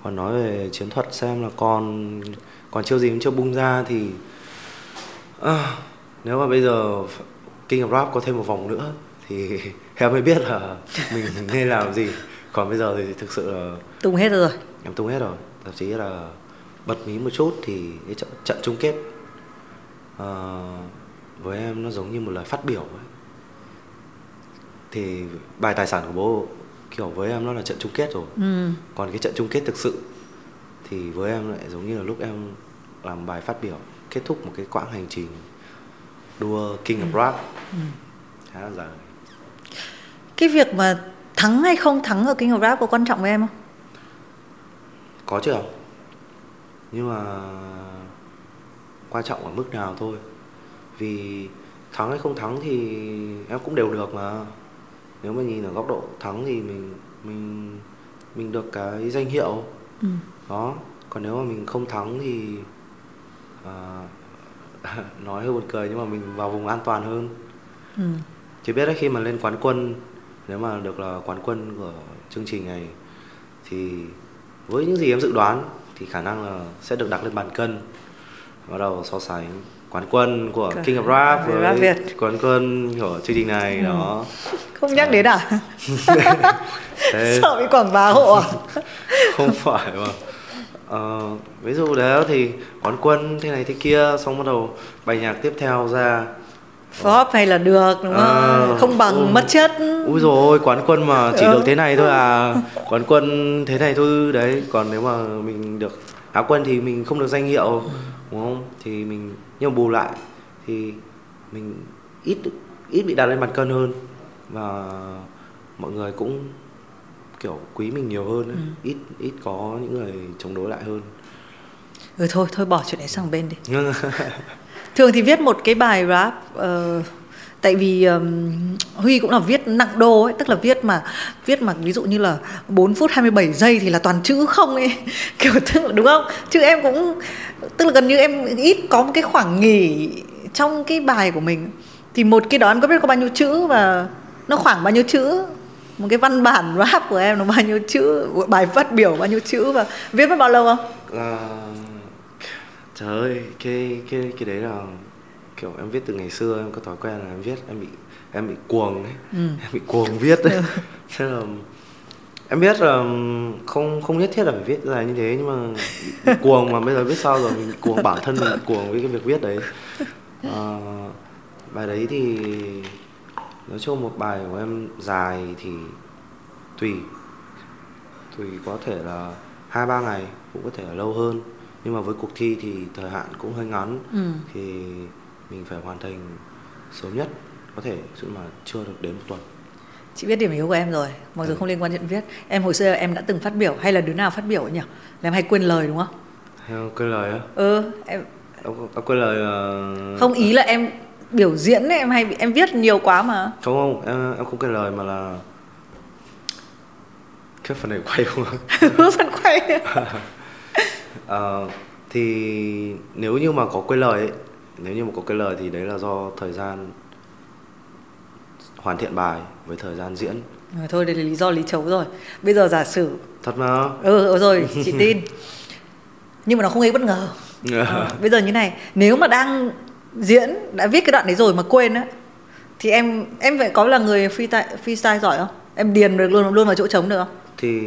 S2: còn nói về chiến thuật xem là còn còn chiêu gì cũng chưa bung ra thì à, nếu mà bây giờ King of Rap có thêm một vòng nữa thì em mới biết là mình nên làm gì còn bây giờ thì thực sự là
S1: tung hết rồi
S2: em tung hết rồi thậm chí là bật mí một chút thì cái trận, trận chung kết uh, với em nó giống như một lời phát biểu ấy. thì bài tài sản của bố kiểu với em nó là trận chung kết rồi ừ. còn cái trận chung kết thực sự thì với em lại giống như là lúc em làm bài phát biểu kết thúc một cái quãng hành trình đua King of ừ. Rap ừ. khá là dài.
S1: Cái việc mà thắng hay không thắng ở King of Rap có quan trọng với em không?
S2: Có chứ. Không nhưng mà quan trọng ở mức nào thôi. Vì thắng hay không thắng thì em cũng đều được mà. Nếu mà nhìn ở góc độ thắng thì mình mình mình được cái danh hiệu. Ừ. đó. Còn nếu mà mình không thắng thì à, nói hơi buồn cười nhưng mà mình vào vùng an toàn hơn ừ. chỉ biết đấy khi mà lên quán quân nếu mà được là quán quân của chương trình này thì với những gì em dự đoán thì khả năng là sẽ được đặt lên bàn cân bắt đầu so sánh quán quân của King of Rap với rap Việt. quán quân của chương trình này ừ. đó
S1: không nhắc đến à Thế... sợ bị quảng bá hộ à
S2: không phải mà uh, ví dụ đấy thì quán quân thế này thế kia xong bắt đầu bài nhạc tiếp theo ra.
S1: Flop hay là được đúng không? À, không bằng ừ. mất chất.
S2: ui rồi quán quân mà chỉ ừ. được thế này thôi à. Quán quân thế này thôi đấy. Còn nếu mà mình được á quân thì mình không được danh hiệu đúng không? Thì mình nhưng bù lại thì mình ít ít bị đặt lên mặt cân hơn. Và mọi người cũng kiểu quý mình nhiều hơn ấy. Ừ. ít ít có những người chống đối lại hơn
S1: ừ thôi thôi bỏ chuyện đấy sang bên đi thường thì viết một cái bài rap uh, tại vì um, Huy cũng là viết nặng đô ấy, tức là viết mà viết mà ví dụ như là 4 phút 27 giây thì là toàn chữ không ấy, kiểu tức là đúng không? Chứ em cũng tức là gần như em ít có một cái khoảng nghỉ trong cái bài của mình. Thì một cái đó em có biết có bao nhiêu chữ và nó khoảng bao nhiêu chữ một cái văn bản rap của em nó bao nhiêu chữ bài phát biểu bao nhiêu chữ và viết mất bao lâu không? Uh
S2: trời ơi cái cái cái đấy là kiểu em viết từ ngày xưa em có thói quen là em viết em bị em bị cuồng đấy ừ. em bị cuồng viết đấy ừ. thế là em biết là không không nhất thiết là phải viết dài như thế nhưng mà bị cuồng mà bây giờ biết sao rồi mình cuồng bản thân mình cuồng với cái việc viết đấy à, bài đấy thì nói chung một bài của em dài thì tùy tùy có thể là hai ba ngày cũng có thể là lâu hơn. Nhưng mà với cuộc thi thì thời hạn cũng hơi ngắn. Ừ. thì mình phải hoàn thành sớm nhất có thể chứ mà chưa được đến một tuần.
S1: Chị biết điểm yếu của em rồi mặc dù ừ. không liên quan chuyện viết. Em hồi xưa em đã từng phát biểu hay là đứa nào phát biểu ấy nhỉ? Là em hay quên lời đúng không?
S2: Hay quên lời á?
S1: Ừ em
S2: em, quên lời
S1: uh... không ý là em biểu diễn ấy, em hay em viết nhiều quá mà.
S2: Không không em em không quên lời mà là cái phần này quay không
S1: phần quay.
S2: Uh, thì nếu như mà có quên lời ấy, nếu như mà có quên lời thì đấy là do thời gian hoàn thiện bài với thời gian diễn.
S1: Rồi thôi đây là lý do lý chấu rồi. Bây giờ giả sử
S2: thật mà?
S1: Ừ, ừ rồi chị tin. Nhưng mà nó không gây bất ngờ. Ờ, bây giờ như này nếu mà đang diễn đã viết cái đoạn đấy rồi mà quên á thì em em phải có là người freestyle freestyle giỏi không? Em điền được luôn luôn vào chỗ trống được không?
S2: Thì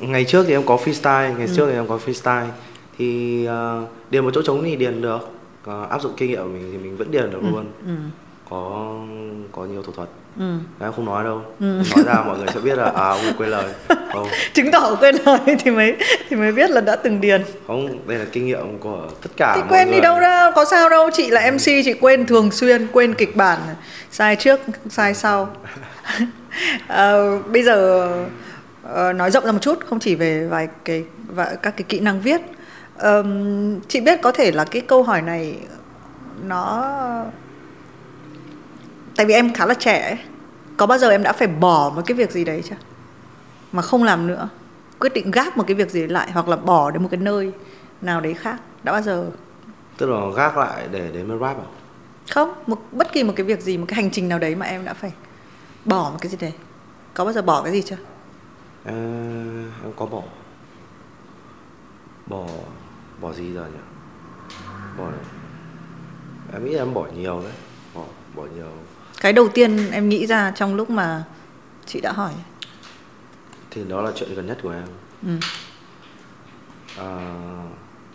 S2: ngày trước thì em có freestyle ngày trước thì em có freestyle thì uh, điền một chỗ trống thì điền được. Còn áp dụng kinh nghiệm của mình thì mình vẫn điền được luôn.
S1: ừ.
S2: Có có nhiều thủ thuật.
S1: Ừ.
S2: Em không nói đâu. Nói ra mọi người sẽ biết là à quên lời không.
S1: Chứng tỏ quên lời thì mới thì mới biết là đã từng điền.
S2: Không đây là kinh nghiệm của tất cả
S1: thì quên đi
S2: người.
S1: đâu ra có sao đâu. Chị là mc chị quên thường xuyên quên kịch bản. Sai trước sai sau. Ờ, bây giờ ờ, nói rộng ra một chút không chỉ về vài cái và các cái kỹ năng viết. Ờm, chị biết có thể là cái câu hỏi này nó tại vì em khá là trẻ ấy. có bao giờ em đã phải bỏ một cái việc gì đấy chưa mà không làm nữa quyết định gác một cái việc gì lại hoặc là bỏ đến một cái nơi nào đấy khác. Đã bao giờ?
S2: Tức là gác lại để đến với rap à?
S1: Không một bất kỳ một cái việc gì một cái hành trình nào đấy mà em đã phải bỏ một cái gì đấy. Có bao giờ bỏ cái gì chưa?
S2: Ờ, em có bỏ. Bỏ bỏ gì giờ nhỉ? Bỏ em nghĩ em bỏ nhiều đấy. Bỏ bỏ nhiều.
S1: Cái đầu tiên em nghĩ ra trong lúc mà chị đã hỏi
S2: thì đó là chuyện gần nhất của em.
S1: Ừ.
S2: à,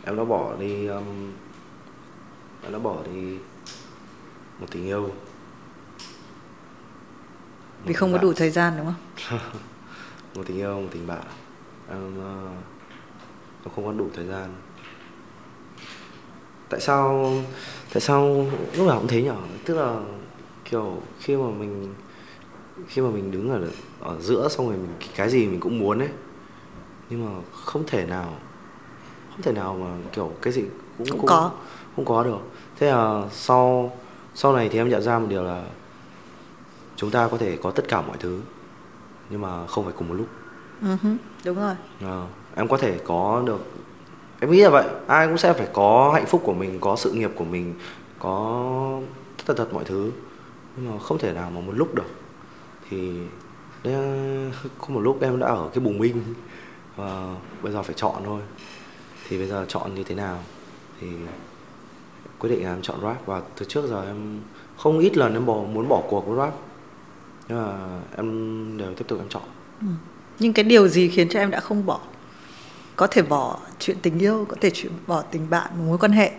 S2: em đã bỏ đi um, em đã bỏ đi một tình yêu. Một
S1: vì không có
S2: bạn.
S1: đủ thời gian đúng không?
S2: Một tình yêu một tình bạn. Em em không có đủ thời gian. Tại sao tại sao lúc nào cũng thế nhở? Tức là kiểu khi mà mình khi mà mình đứng ở ở giữa xong rồi mình cái gì mình cũng muốn ấy. Nhưng mà không thể nào không thể nào mà kiểu cái gì cũng
S1: Cũng có.
S2: không có được. Thế là sau sau này thì em nhận ra một điều là chúng ta có thể có tất cả mọi thứ nhưng mà không phải cùng một lúc.
S1: Hứ, đúng rồi.
S2: Ờ, em có thể có được em nghĩ là vậy. Ai cũng sẽ phải có hạnh phúc của mình có sự nghiệp của mình có tất tật mọi thứ. Nhưng mà không thể nào mà một lúc được thì đấy có một lúc em đã ở cái bùng minh và bây giờ phải chọn thôi. Thì bây giờ chọn như thế nào? Thì quyết định là em chọn rap. Và từ trước giờ em không ít lần em bỏ muốn bỏ cuộc với rap. Nhưng mà em đều tiếp tục em chọn.
S1: Ừ. nhưng cái điều gì khiến cho em đã không bỏ? Có thể bỏ chuyện tình yêu có thể chuyện bỏ tình bạn mối quan hệ.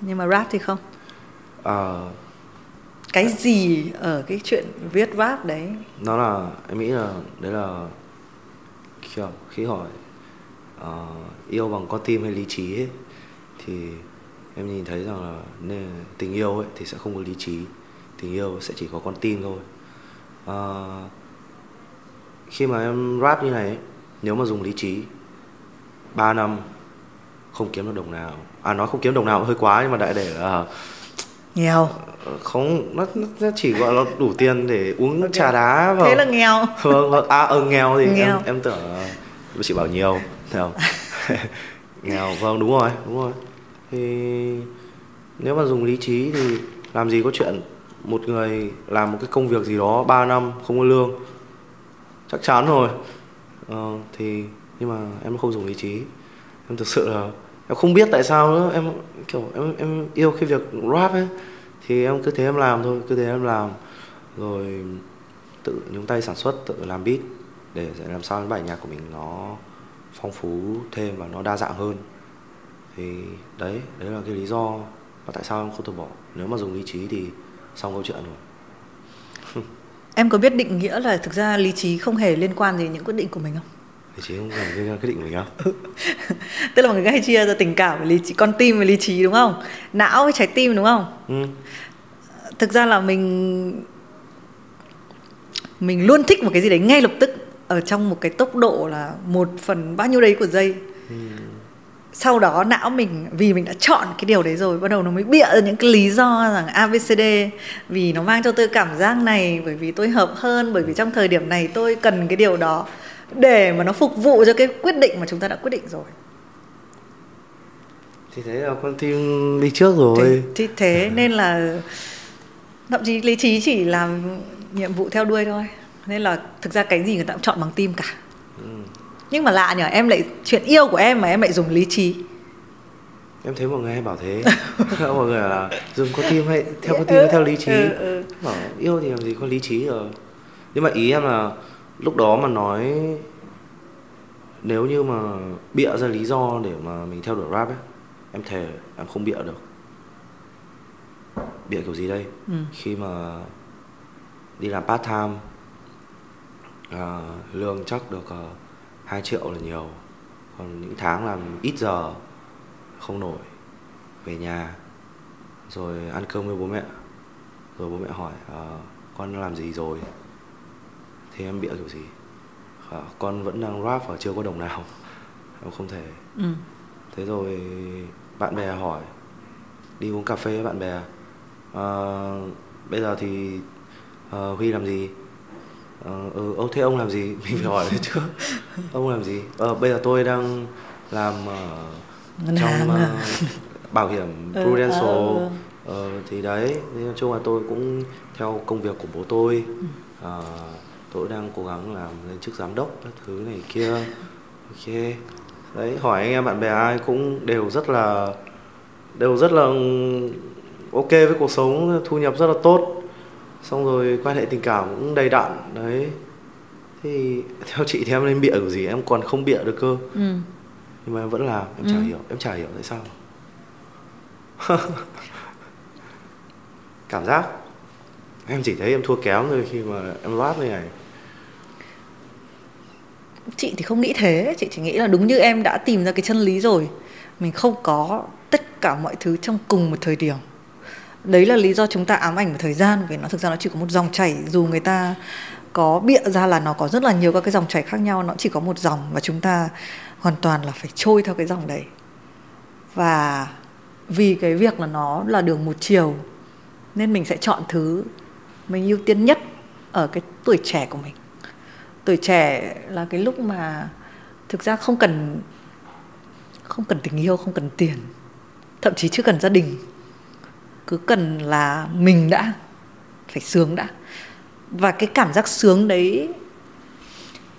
S1: Nhưng mà rap thì không.
S2: Ờ,
S1: cái gì ở cái chuyện viết rap đấy?
S2: Nó là em nghĩ là đấy là kiểu khi hỏi uh, yêu bằng con tim hay lý trí ấy, thì em nhìn thấy rằng là nên tình yêu ấy thì sẽ không có lý trí tình yêu sẽ chỉ có con tim thôi. Uh, khi mà em rap như này ấy, nếu mà dùng lý trí 3 năm không kiếm được đồng nào. À nói không kiếm đồng nào cũng hơi quá nhưng mà đại để là
S1: nghèo.
S2: Không nó, nó chỉ gọi là đủ tiền để uống trà đá và
S1: thế là nghèo.
S2: Vâng vâng. À ờ nghèo thì
S1: Nghèo.
S2: em em tưởng chị bảo nhiều nghèo nghèo vâng đúng rồi đúng rồi. Thì nếu mà dùng lý trí thì làm gì có chuyện một người làm một cái công việc gì đó 3 năm không có lương chắc chắn rồi. Ờ, thì nhưng mà em không dùng lý trí. Em thực sự là em không biết tại sao nữa. Em kiểu, em em yêu cái việc rap ấy. Thì em cứ thế em làm thôi, cứ thế em làm. Rồi tự nhúng tay sản xuất, tự làm beat để làm sao cái bài nhạc của mình nó phong phú thêm và nó đa dạng hơn. Thì đấy đấy là cái lý do và tại sao em không từ bỏ. Nếu mà dùng lý trí thì xong câu chuyện rồi.
S1: Em có biết định nghĩa là thực ra lý trí không hề liên quan gì đến những quyết định của mình không?
S2: Lý trí không cần cái quyết định của mình không?
S1: Tức là mọi người hay chia ra tình cảm với lý trí con tim với lý trí đúng không? Não với trái tim đúng không?
S2: Ừ.
S1: thực ra là mình mình luôn thích một cái gì đấy ngay lập tức ở trong một cái tốc độ là một phần bao nhiêu đấy của giây. Sau đó não mình vì mình đã chọn cái điều đấy rồi bắt đầu nó mới bịa ra những cái lý do rằng abcd vì nó mang cho tôi cảm giác này bởi vì tôi hợp hơn bởi vì trong thời điểm này tôi cần cái điều đó để mà nó phục vụ cho cái quyết định mà chúng ta đã quyết định rồi.
S2: Thì thế là con tim đi trước rồi.
S1: Thì, thì thế nên là thậm chí lý trí chỉ làm nhiệm vụ theo đuôi thôi. Nên là thực ra cái gì người ta cũng chọn bằng tim cả. Ừ. nhưng mà lạ nhở em lại chuyện yêu của em mà em lại dùng lý trí.
S2: Em thấy mọi người hay bảo thế. Mọi người là dùng có tim hay theo có tim hay theo lý trí. Ừ, ừ. bảo yêu thì làm gì có lý trí rồi. Nhưng mà ý em là lúc đó mà nói nếu như mà bịa ra lý do để mà mình theo đuổi rap ấy em thề em không bịa được. Bịa kiểu gì đây? Ừ. khi mà đi làm part time à, lương chắc được uh, à, 2 triệu là nhiều. Còn những tháng làm ít giờ không nổi về nhà rồi ăn cơm với bố mẹ. Rồi bố mẹ hỏi uh, con làm gì rồi thì em bịa kiểu gì? À, con vẫn đang rap và chưa có đồng nào. Em không thể. Ừ. thế rồi bạn bè hỏi đi uống cà phê với bạn bè. À, bây giờ thì uh, huy làm gì? Uh, ừ, ông thế ông làm gì? Mình phải hỏi trước. Ông làm gì? Uh, bây giờ tôi đang làm uh, trong uh, bảo hiểm ừ, prudential. ừ. Uh, thì đấy nói chung là tôi cũng theo công việc của bố tôi. Uh, tôi đang cố gắng làm lên chức giám đốc các thứ này kia. Ok. Đấy hỏi anh em bạn bè ai cũng đều rất là đều rất là ok với cuộc sống thu nhập rất là tốt. Xong rồi quan hệ tình cảm cũng đầy đặn đấy. Thì theo chị thì em nên bịa kiểu gì? Em còn không bịa được cơ. Ừ. nhưng mà em vẫn làm em chả ừ. hiểu em chả hiểu tại sao. Cảm giác. Em chỉ thấy em thua kém thôi khi mà em rap như này
S1: chị thì không nghĩ thế. Chị chỉ nghĩ là đúng như em đã tìm ra cái chân lý rồi. Mình không có tất cả mọi thứ trong cùng một thời điểm. Đấy là lý do chúng ta ám ảnh một thời gian, vì nó thực ra nó chỉ có một dòng chảy. Dù người ta có bịa ra là nó có rất là nhiều các cái dòng chảy khác nhau, nó chỉ có một dòng và chúng ta hoàn toàn là phải trôi theo cái dòng đấy. Và vì cái việc là nó là đường một chiều, nên mình sẽ chọn thứ mình ưu tiên nhất ở cái tuổi trẻ của mình tuổi trẻ là cái lúc mà thực ra không cần không cần tình yêu, không cần tiền, thậm chí chưa cần gia đình. Cứ cần là mình đã, phải sướng đã. Và cái cảm giác sướng đấy,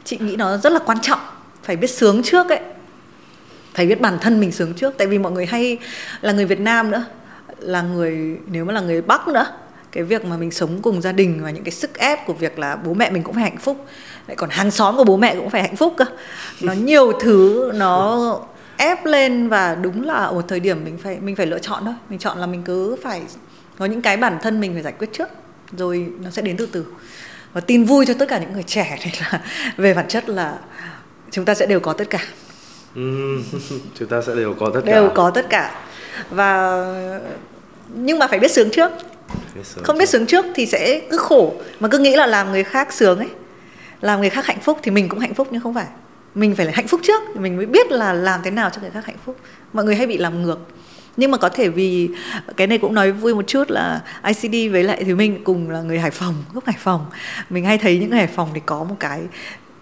S1: chị nghĩ nó rất là quan trọng. Phải biết sướng trước ấy. Phải biết bản thân mình sướng trước. Tại vì mọi người hay là người Việt Nam nữa, là người, nếu mà là người Bắc nữa cái việc mà mình sống cùng gia đình và những cái sức ép của việc là bố mẹ mình cũng phải hạnh phúc. Lại còn hàng xóm của bố mẹ cũng phải hạnh phúc cơ. Nó nhiều thứ nó ép lên và đúng là ở một thời điểm mình phải mình phải lựa chọn thôi. Mình chọn là mình cứ phải có những cái bản thân mình phải giải quyết trước rồi nó sẽ đến từ từ. Và tin vui cho tất cả những người trẻ này là về bản chất là chúng ta sẽ đều có tất cả.
S2: Chúng ta sẽ đều có tất
S1: cả. đều có tất cả. Và nhưng mà phải biết sướng trước không biết sướng trước thì sẽ cứ khổ mà cứ nghĩ là làm người khác sướng ấy. Làm người khác hạnh phúc thì mình cũng hạnh phúc nhưng không phải. Mình phải là hạnh phúc trước mình mới biết là làm thế nào cho người khác hạnh phúc. Mọi người hay bị làm ngược. Nhưng mà có thể vì cái này cũng nói vui một chút là ICD với lại thì mình cùng là người Hải Phòng gốc Hải Phòng. Mình hay thấy những người Hải Phòng thì có một cái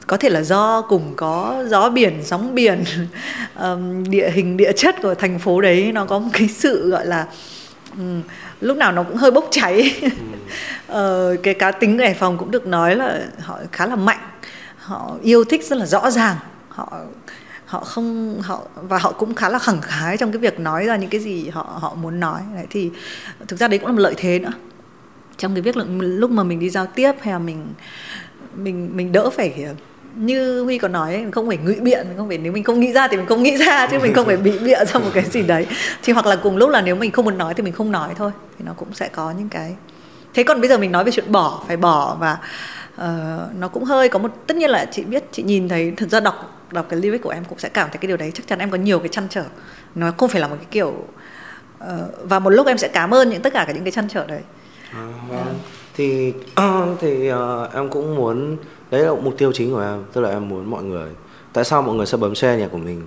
S1: có thể là do cùng có gió biển sóng biển địa hình địa chất của thành phố đấy nó có một cái sự gọi là um, lúc nào nó cũng hơi bốc cháy. Ừ. ờ, cái cá tính người Hải Phòng cũng được nói là họ khá là mạnh họ yêu thích rất là rõ ràng họ họ không họ và họ cũng khá là khẳng khái trong cái việc nói ra những cái gì họ họ muốn nói. Đấy thì thực ra đấy cũng là một lợi thế nữa. Trong cái việc lúc mà mình đi giao tiếp hay là mình mình mình đỡ phải như huy còn nói mình không phải ngụy biện mình không phải nếu mình không nghĩ ra thì mình không nghĩ ra chứ mình không phải bị bịa ra một cái gì đấy thì hoặc là cùng lúc là nếu mình không muốn nói thì mình không nói thôi thì nó cũng sẽ có những cái thế còn bây giờ mình nói về chuyện bỏ phải bỏ và uh, nó cũng hơi có một tất nhiên là chị biết chị nhìn thấy thực ra đọc đọc cái lyric của em cũng sẽ cảm thấy cái điều đấy chắc chắn em có nhiều cái chăn trở nó không phải là một cái kiểu uh, và một lúc em sẽ cảm ơn những tất cả những cái chăn trở đấy
S2: à, vâng. yeah. thì thì uh, em cũng muốn đấy là mục tiêu chính của em tức là em muốn mọi người tại sao mọi người sẽ bấm share nhạc của mình?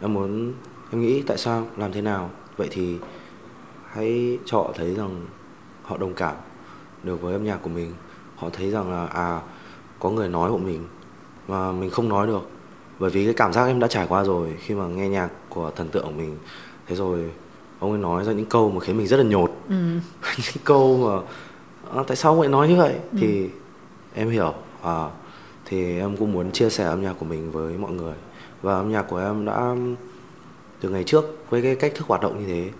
S2: Em muốn em nghĩ tại sao làm thế nào? Vậy thì hãy cho họ thấy rằng họ đồng cảm được với âm nhạc của mình. Họ thấy rằng là à có người nói của mình mà mình không nói được. Bởi vì cái cảm giác em đã trải qua rồi khi mà nghe nhạc của thần tượng của mình. Thế rồi ông ấy nói ra những câu mà khiến mình rất là nhột.
S1: Ừ.
S2: những câu mà à, tại sao ông ấy nói như vậy? Ừ. thì em hiểu à, thì em cũng muốn chia sẻ âm nhạc của mình với mọi người và âm nhạc của em đã từ ngày trước với cái cách thức hoạt động như thế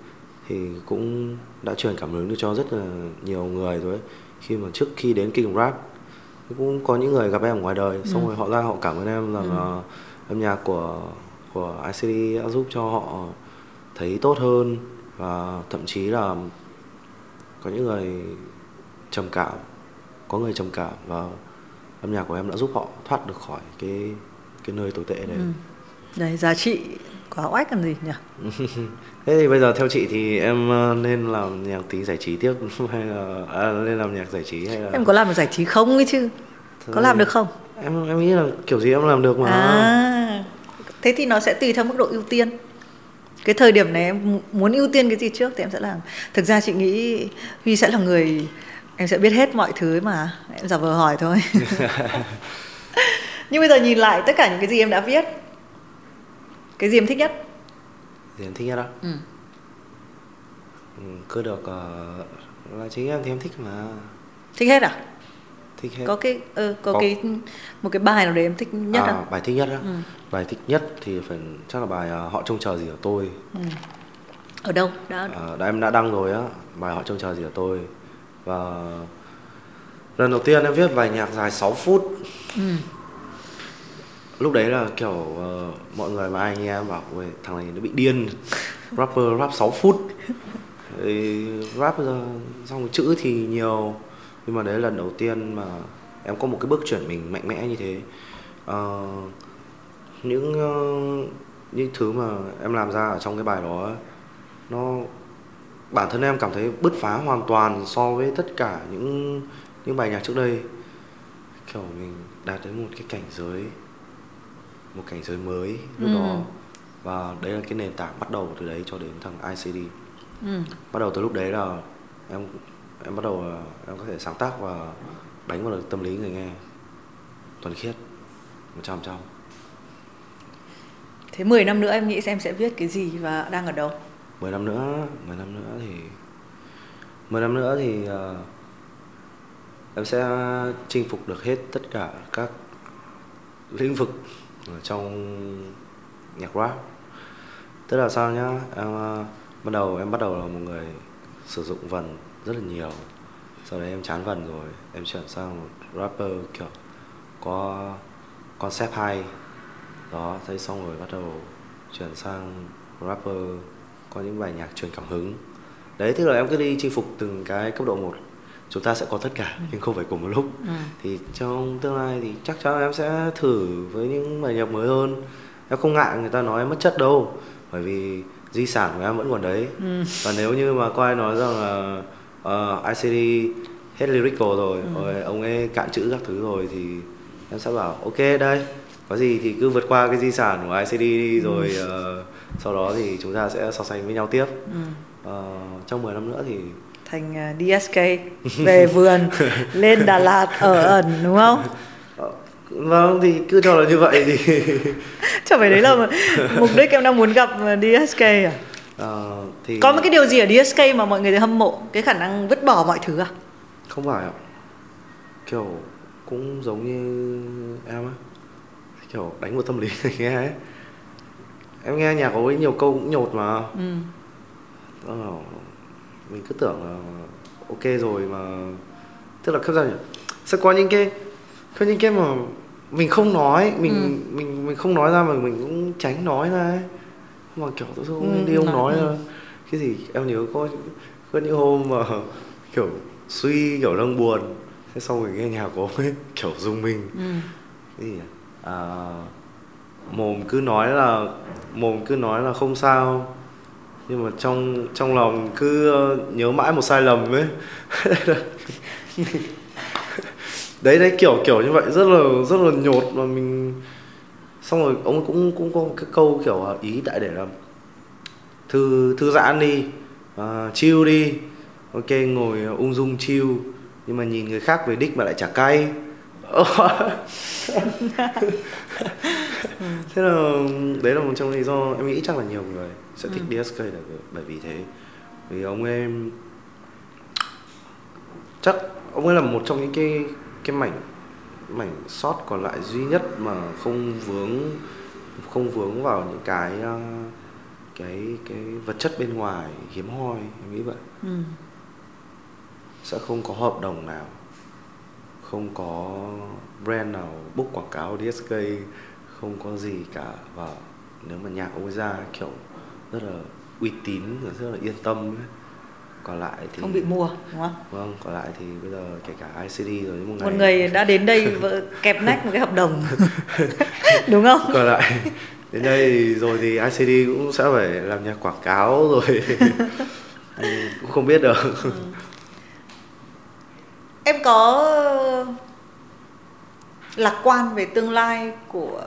S2: thì cũng đã truyền cảm hứng được cho rất là nhiều người rồi ấy. khi mà trước khi đến King Rap cũng có những người gặp em ở ngoài đời xong ừ. rồi họ ra họ cảm ơn em rằng ừ. âm nhạc của của ICD đã giúp cho họ thấy tốt hơn và thậm chí là có những người trầm cảm có người trầm cảm và âm nhạc của em đã giúp họ thoát được khỏi cái cái nơi tồi tệ đấy. Ừ.
S1: Đấy giá trị quá oách làm gì nhỉ?
S2: Thế thì bây giờ theo chị thì em ờ, nên làm nhạc tí giải trí tiếp hay là à, nên làm nhạc giải trí hay là
S1: Em có làm được giải trí không ấy chứ? Thế có làm được không?
S2: Em em nghĩ là kiểu gì em làm được mà.
S1: À. Thế thì nó sẽ tùy theo mức độ ưu tiên. Cái thời điểm này em muốn ưu tiên cái gì trước thì em sẽ làm. Thực ra chị nghĩ Huy sẽ là người em sẽ biết hết mọi thứ mà em giả vờ hỏi thôi. Nhưng bây giờ nhìn lại tất cả những cái gì em đã viết Cái gì em thích nhất?
S2: Gì em thích nhất đó? Ừ. ừ cứ được uh, là chính em thì em thích mà
S1: Thích hết à?
S2: Thích hết
S1: Có cái ừ, có, có cái một cái bài nào đấy em thích nhất à,
S2: Bài thích nhất á ừ. Bài thích nhất thì phải chắc là bài uh, Họ trông chờ gì ở tôi ừ.
S1: Ở đâu? Đã...
S2: À, đã em đã đăng rồi á Bài Họ trông chờ gì ở tôi Và lần đầu tiên em viết bài nhạc dài 6 phút. Ừ. Lúc đấy là kiểu uh, mọi người mà ai nghe em bảo Ôi, thằng này nó bị điên. Rapper rap 6 phút. Thì rap xong chữ thì nhiều. Nhưng mà đấy là lần đầu tiên mà em có một cái bước chuyển mình mạnh mẽ như thế. Uh, những uh, những thứ mà em làm ra ở trong cái bài đó nó bản thân em cảm thấy bứt phá hoàn toàn so với tất cả những những bài nhạc trước đây. Kiểu mình đạt đến một cái cảnh giới một cảnh giới mới lúc ừ. đó. Và đấy là cái nền tảng bắt đầu từ đấy cho đến thằng ICD ừ. bắt đầu từ lúc đấy là em em bắt đầu em có thể sáng tác và đánh vào được tâm lý người nghe. Thuần khiết một trăm trăm.
S1: Thế 10 năm nữa em nghĩ em sẽ viết cái gì và đang ở đâu
S2: 10 năm nữa 10 năm nữa thì 10 năm nữa thì uh, em sẽ chinh phục được hết tất cả các lĩnh vực trong nhạc rap. Tức là sao nhá? Em ờ, uh, bắt đầu em bắt đầu là một người sử dụng vần rất là nhiều. Sau đấy em chán vần rồi em chuyển sang một rapper kiểu có concept hay. Đó thấy xong rồi bắt đầu chuyển sang rapper có những bài nhạc truyền cảm hứng đấy tức là em cứ đi chinh phục từng cái cấp độ một chúng ta sẽ có tất cả ừ. nhưng không phải cùng một lúc ừ. thì trong tương lai thì chắc chắn em sẽ thử với những bài nhạc mới hơn em không ngại người ta nói em mất chất đâu bởi vì di sản của em vẫn còn đấy ừ. và nếu như mà có ai nói rằng là uh, ờ, ICD hết lyrical rồi ừ. rồi ông ấy cạn chữ các thứ rồi thì em sẽ bảo ok đây có gì thì cứ vượt qua cái di sản của ICD đi ừ. rồi uh, sau đó thì chúng ta sẽ so sánh với nhau tiếp ừ. uh, trong 10 năm nữa thì
S1: thành à, DSK về vườn lên Đà Lạt ở ẩn đúng không?
S2: Vâng thì cứ cho là như vậy thì
S1: Chẳng phải đấy là mục đích em đang muốn gặp DSK à? À, thì... Có một cái điều gì ở DSK mà mọi người hâm mộ Cái khả năng vứt bỏ mọi thứ à?
S2: Không phải ạ Kiểu cũng giống như em á Kiểu đánh một tâm lý người nghe ấy Em nghe nhạc có nhiều câu cũng nhột mà ừ. Ờ, mình cứ tưởng là ok rồi mà tức là không sao nhỉ sẽ có những cái có những cái mà mình không nói mình ừ. mình mình không nói ra mà mình cũng tránh nói ra ấy mà kiểu tôi không ừ, đi ông nói ừ. cái gì em nhớ có có những hôm mà kiểu suy kiểu đang buồn thế xong rồi nghe nhạc của ông ấy kiểu dùng mình ừ. cái gì à, mồm cứ nói là mồm cứ nói là không sao. Nhưng mà trong trong lòng cứ ờ, nhớ mãi một sai lầm ấy. Đấy đấy kiểu kiểu như vậy. Rất là rất là nhột mà mình xong rồi ông cũng cũng có một cái câu kiểu ờ, ý đại để là thư thư giãn đi uh, chill đi. Ok ngồi ung dung chill. Nhưng mà nhìn người khác về đích mà lại chả cay thế là đấy là một trong lý do em nghĩ chắc là nhiều người sẽ thích
S1: Ừ.
S2: DSK là bởi vì thế vì ông ấy chắc ông ấy là một trong những cái cái mảnh mảnh sót còn lại duy nhất mà không vướng không vướng vào những cái uh, cái cái vật chất bên ngoài hiếm hoi em nghĩ vậy
S1: ừ.
S2: sẽ không có hợp đồng nào không có brand nào book quảng cáo DSK không có gì cả. Và nếu mà nhạc ông ấy ra kiểu rất là uy tín và rất là yên tâm ấy. còn lại thì
S1: không bị mua đúng không?
S2: Vâng còn lại thì bây giờ kể cả ICD rồi một ngày
S1: một người đã đến đây kẹp nách một cái hợp đồng. Đúng không?
S2: Còn lại đến đây thì rồi thì ICD cũng sẽ phải làm nhạc quảng cáo rồi. Ừ, cũng không biết được.
S1: Em có lạc quan về tương lai của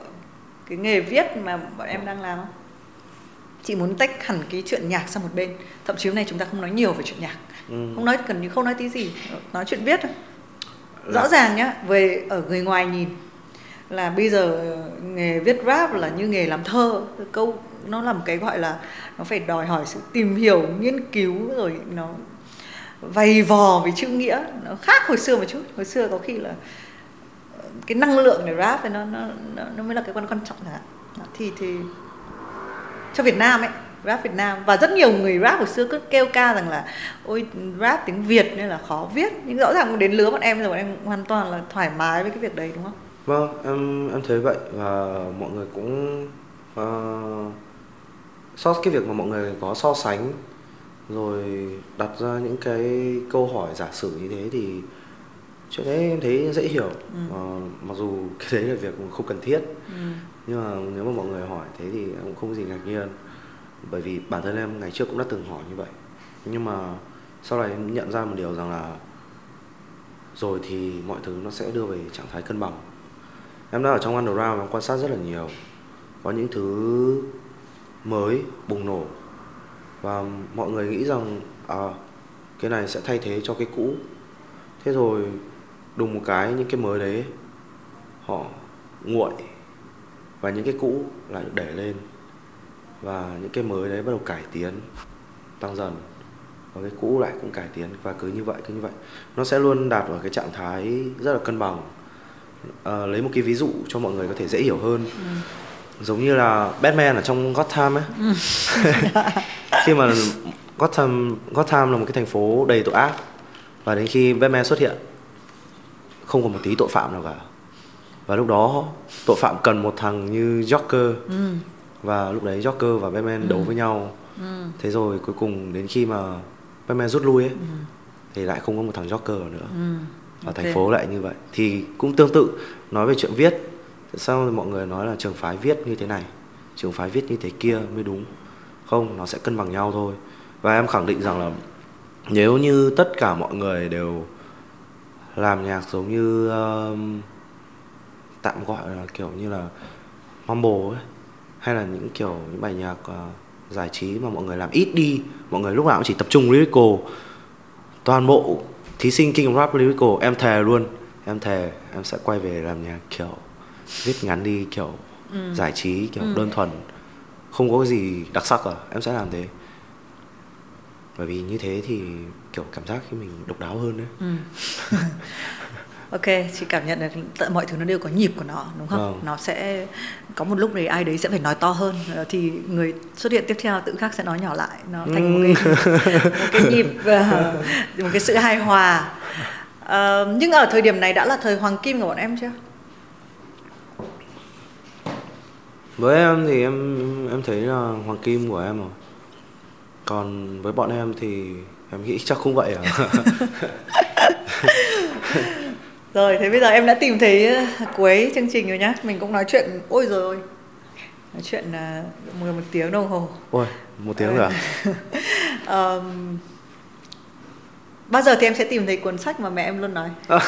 S1: cái nghề viết mà bọn em đang làm không? Chị muốn tách hẳn cái chuyện nhạc sang một bên. Thậm chí hôm nay chúng ta không nói nhiều về chuyện nhạc.
S2: Ừ.
S1: không nói gần như không nói tí gì. Nói chuyện viết thôi.
S2: Là-
S1: rõ ràng nhá về ở người ngoài nhìn là bây giờ nghề viết rap là như nghề làm thơ. Câu nó là một cái gọi là nó phải đòi hỏi sự tìm hiểu nghiên cứu rồi nó vầy vò về chữ nghĩa. Nó khác hồi xưa một chút. Hồi xưa có khi là cái năng lượng để rap thì nó nó nó, nó mới là cái quan quan trọng cả thì thì cho Việt Nam ấy rap Việt Nam. Và rất nhiều người rap hồi xưa cứ kêu ca rằng là ôi rap tiếng Việt nên là khó viết. Nhưng rõ ràng đến lứa bọn em rồi bọn em hoàn toàn là thoải mái với cái việc đấy đúng không?
S2: Vâng, em em thấy vậy và mọi người cũng uh, so cái việc mà mọi người có so sánh rồi đặt ra những cái câu hỏi giả sử như thế thì chuyện đấy em thấy dễ hiểu.
S1: Ừ.
S2: Ờ, mặc dù cái đấy là việc không cần thiết.
S1: Ừ.
S2: nhưng mà nếu mà mọi người hỏi thế thì em cũng không có gì ngạc nhiên. Bởi vì bản thân em ngày trước cũng đã từng hỏi như vậy. Nhưng mà sau này em nhận ra một điều rằng là rồi thì mọi thứ nó sẽ đưa về trạng thái cân bằng. Em đã ở trong underground em quan sát rất là nhiều. Có những thứ mới bùng nổ. Và mọi người nghĩ rằng à, cái này sẽ thay thế cho cái cũ. Thế rồi đùng một cái những cái mới đấy họ nguội và những cái cũ lại đẩy lên. Và những cái mới đấy bắt đầu cải tiến tăng dần. Và cái cũ lại cũng cải tiến và cứ như vậy cứ như vậy. Nó sẽ luôn đạt ở cái trạng thái rất là cân bằng. Ờ, lấy một cái ví dụ cho mọi người có thể dễ hiểu hơn. Giống như là Batman ở trong Gotham ấy. Khi mà Gotham Gotham là một cái thành phố đầy tội ác. Và đến khi Batman xuất hiện không còn một tí tội phạm nào cả. Và lúc đó tội phạm cần một thằng như Joker.
S1: Ừ.
S2: và lúc đấy Joker và Batman đấu với nhau.
S1: Ừ.
S2: thế rồi cuối cùng đến khi mà Batman rút lui ấy thì lại không có một thằng Joker nữa.
S1: Ừ.
S2: và
S1: Ok.
S2: thành phố lại như vậy. Thì cũng tương tự nói về chuyện viết tại sao mọi người nói là trường phái viết như thế này trường phái viết như thế kia mới đúng. Không nó sẽ cân bằng nhau thôi. Và em khẳng định rằng là nếu như tất cả mọi người đều làm nhạc giống như um, tạm gọi là kiểu như là mumble ấy hay là những kiểu những bài nhạc uh, giải trí mà mọi người làm ít đi mọi người lúc nào cũng chỉ tập trung lyrical. Toàn bộ thí sinh King Rap Lyrical em thề luôn em thề em sẽ quay về làm nhạc kiểu viết ngắn đi kiểu giải trí kiểu đơn thuần. Không có cái gì đặc sắc cả em sẽ làm thế. Bởi vì như thế thì kiểu cảm giác khi mình độc đáo hơn đấy.
S1: Ừ. ok chị cảm nhận tất- mọi thứ nó đều có nhịp của nó đúng không?
S2: Vâng.
S1: nó sẽ có một lúc đấy ai đấy sẽ phải nói to hơn ờ, thì người xuất hiện tiếp theo tự khắc sẽ nói nhỏ lại nó thành một cái một cái nhịp ờ, một cái sự hài hòa. Ờ, nhưng ở thời điểm này đã là thời hoàng kim của bọn em chưa?
S2: Với em thì em em thấy là hoàng kim của em rồi. Còn với bọn em thì em nghĩ chắc không vậy à?
S1: Rồi thế bây giờ em đã tìm thấy ờ, cuối chương trình rồi nhá. Mình cũng nói chuyện ôi rồi ôi nói chuyện là một một tiếng đồng hồ.
S2: Ôi một tiếng rồi à?
S1: Ờm, bao giờ thì em sẽ tìm thấy cuốn sách mà mẹ em luôn nói?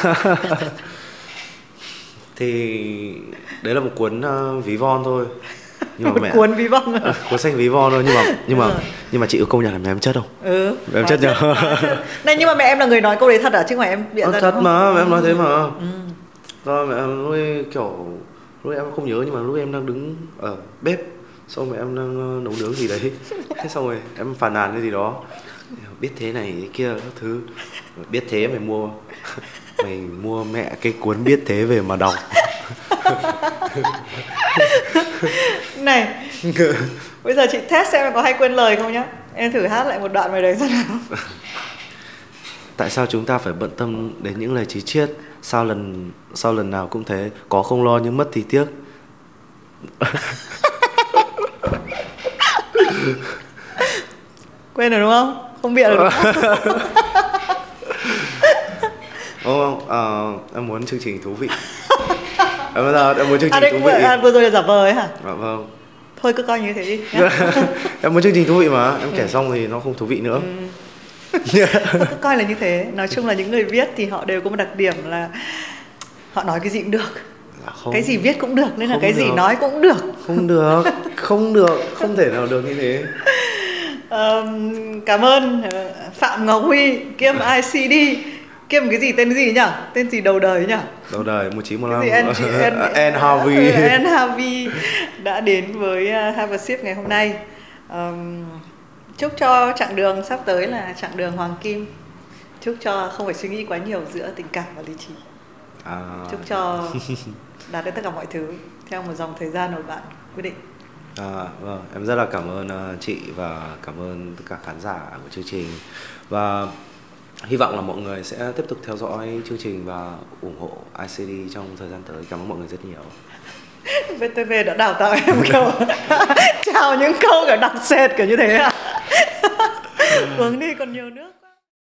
S2: Thì đấy là một cuốn uh, ví von thôi nhưng mà mẹ
S1: cuốn ví von.
S2: Ờ, cuốn sách ví von thôi. Nhưng mà nhưng mà
S1: Rồi.
S2: nhưng mà chị có công nhận là mẹ em chất không?
S1: Ừ.
S2: Em
S1: nói
S2: chất.
S1: Thật. này nhưng mà mẹ em là người nói câu đấy thật à? Chứ không phải em bịa
S2: Ờ,
S1: ra
S2: thật
S1: không?
S2: mà mẹ em nói thế mà.
S1: Ừ.
S2: rồi mẹ em nuôi kiểu lúc em không nhớ nhưng mà lúc em đang đứng ở bếp xong rồi em đang ờ, nấu nướng gì đấy. Thế xong rồi em phàn nàn cái gì đó. Biết thế này thế kia các thứ. Biết thế mày mua. Mày mua mẹ cái cuốn biết thế về mà đọc
S1: này bây giờ chị test xem em có hay quên lời không nhá? Em thử hát lại một đoạn bài đấy xem nào.
S2: Tại sao chúng ta phải bận tâm đến những lời trí chiết? Sao lần sau lần nào cũng thế có không lo nhưng mất thì tiếc?
S1: Quên rồi đúng không? Không bịa được đúng không?
S2: Không không, ờ, em muốn chương trình thú vị. Em bây giờ em muốn chương
S1: à,
S2: trình
S1: đây
S2: thú vị.
S1: à, vừa rồi là giả vờ ấy hả
S2: Dạ vâng.
S1: thôi cứ coi như thế đi nhá.
S2: em muốn chương trình thú vị mà, em kể xong thì nó không thú vị nữa.
S1: Thôi cứ coi là như thế nói chung là những người viết thì họ đều có một đặc điểm là họ nói cái gì cũng được
S2: Dạ không,
S1: cái gì viết cũng được nên là cái gì
S2: được.
S1: nói cũng được
S2: không được, không được, không thể nào được như thế.
S1: Ờm, cảm ơn ờ, phạm ngọc huy kiêm icd kiêm cái gì tên gì nhỉ? Tên gì đầu đời nhỉ?
S2: Đầu đời
S1: cái
S2: 1915
S1: gì N, N,
S2: N Harvey.
S1: N Harvey đã đến với uh, Have a Sip ngày hôm nay. Ờm, chúc cho chặng đường sắp tới là chặng đường hoàng kim. Chúc cho không phải suy nghĩ quá nhiều giữa tình cảm và lý trí.
S2: À,
S1: chúc cho đạt được tất cả mọi thứ theo một dòng thời gian mà bạn quyết định.
S2: À, vâng, em rất là cảm ơn ờ, chị và cảm ơn tất cả khán giả của chương trình. Và hy vọng là mọi người sẽ tiếp tục theo dõi chương trình và ủng hộ ICD trong thời gian tới. Cảm ơn mọi người rất nhiều.
S1: VTV đã đào tạo em kiểu chào những câu kiểu đặc sệt kiểu như thế à uống vâng, đi, còn nhiều nước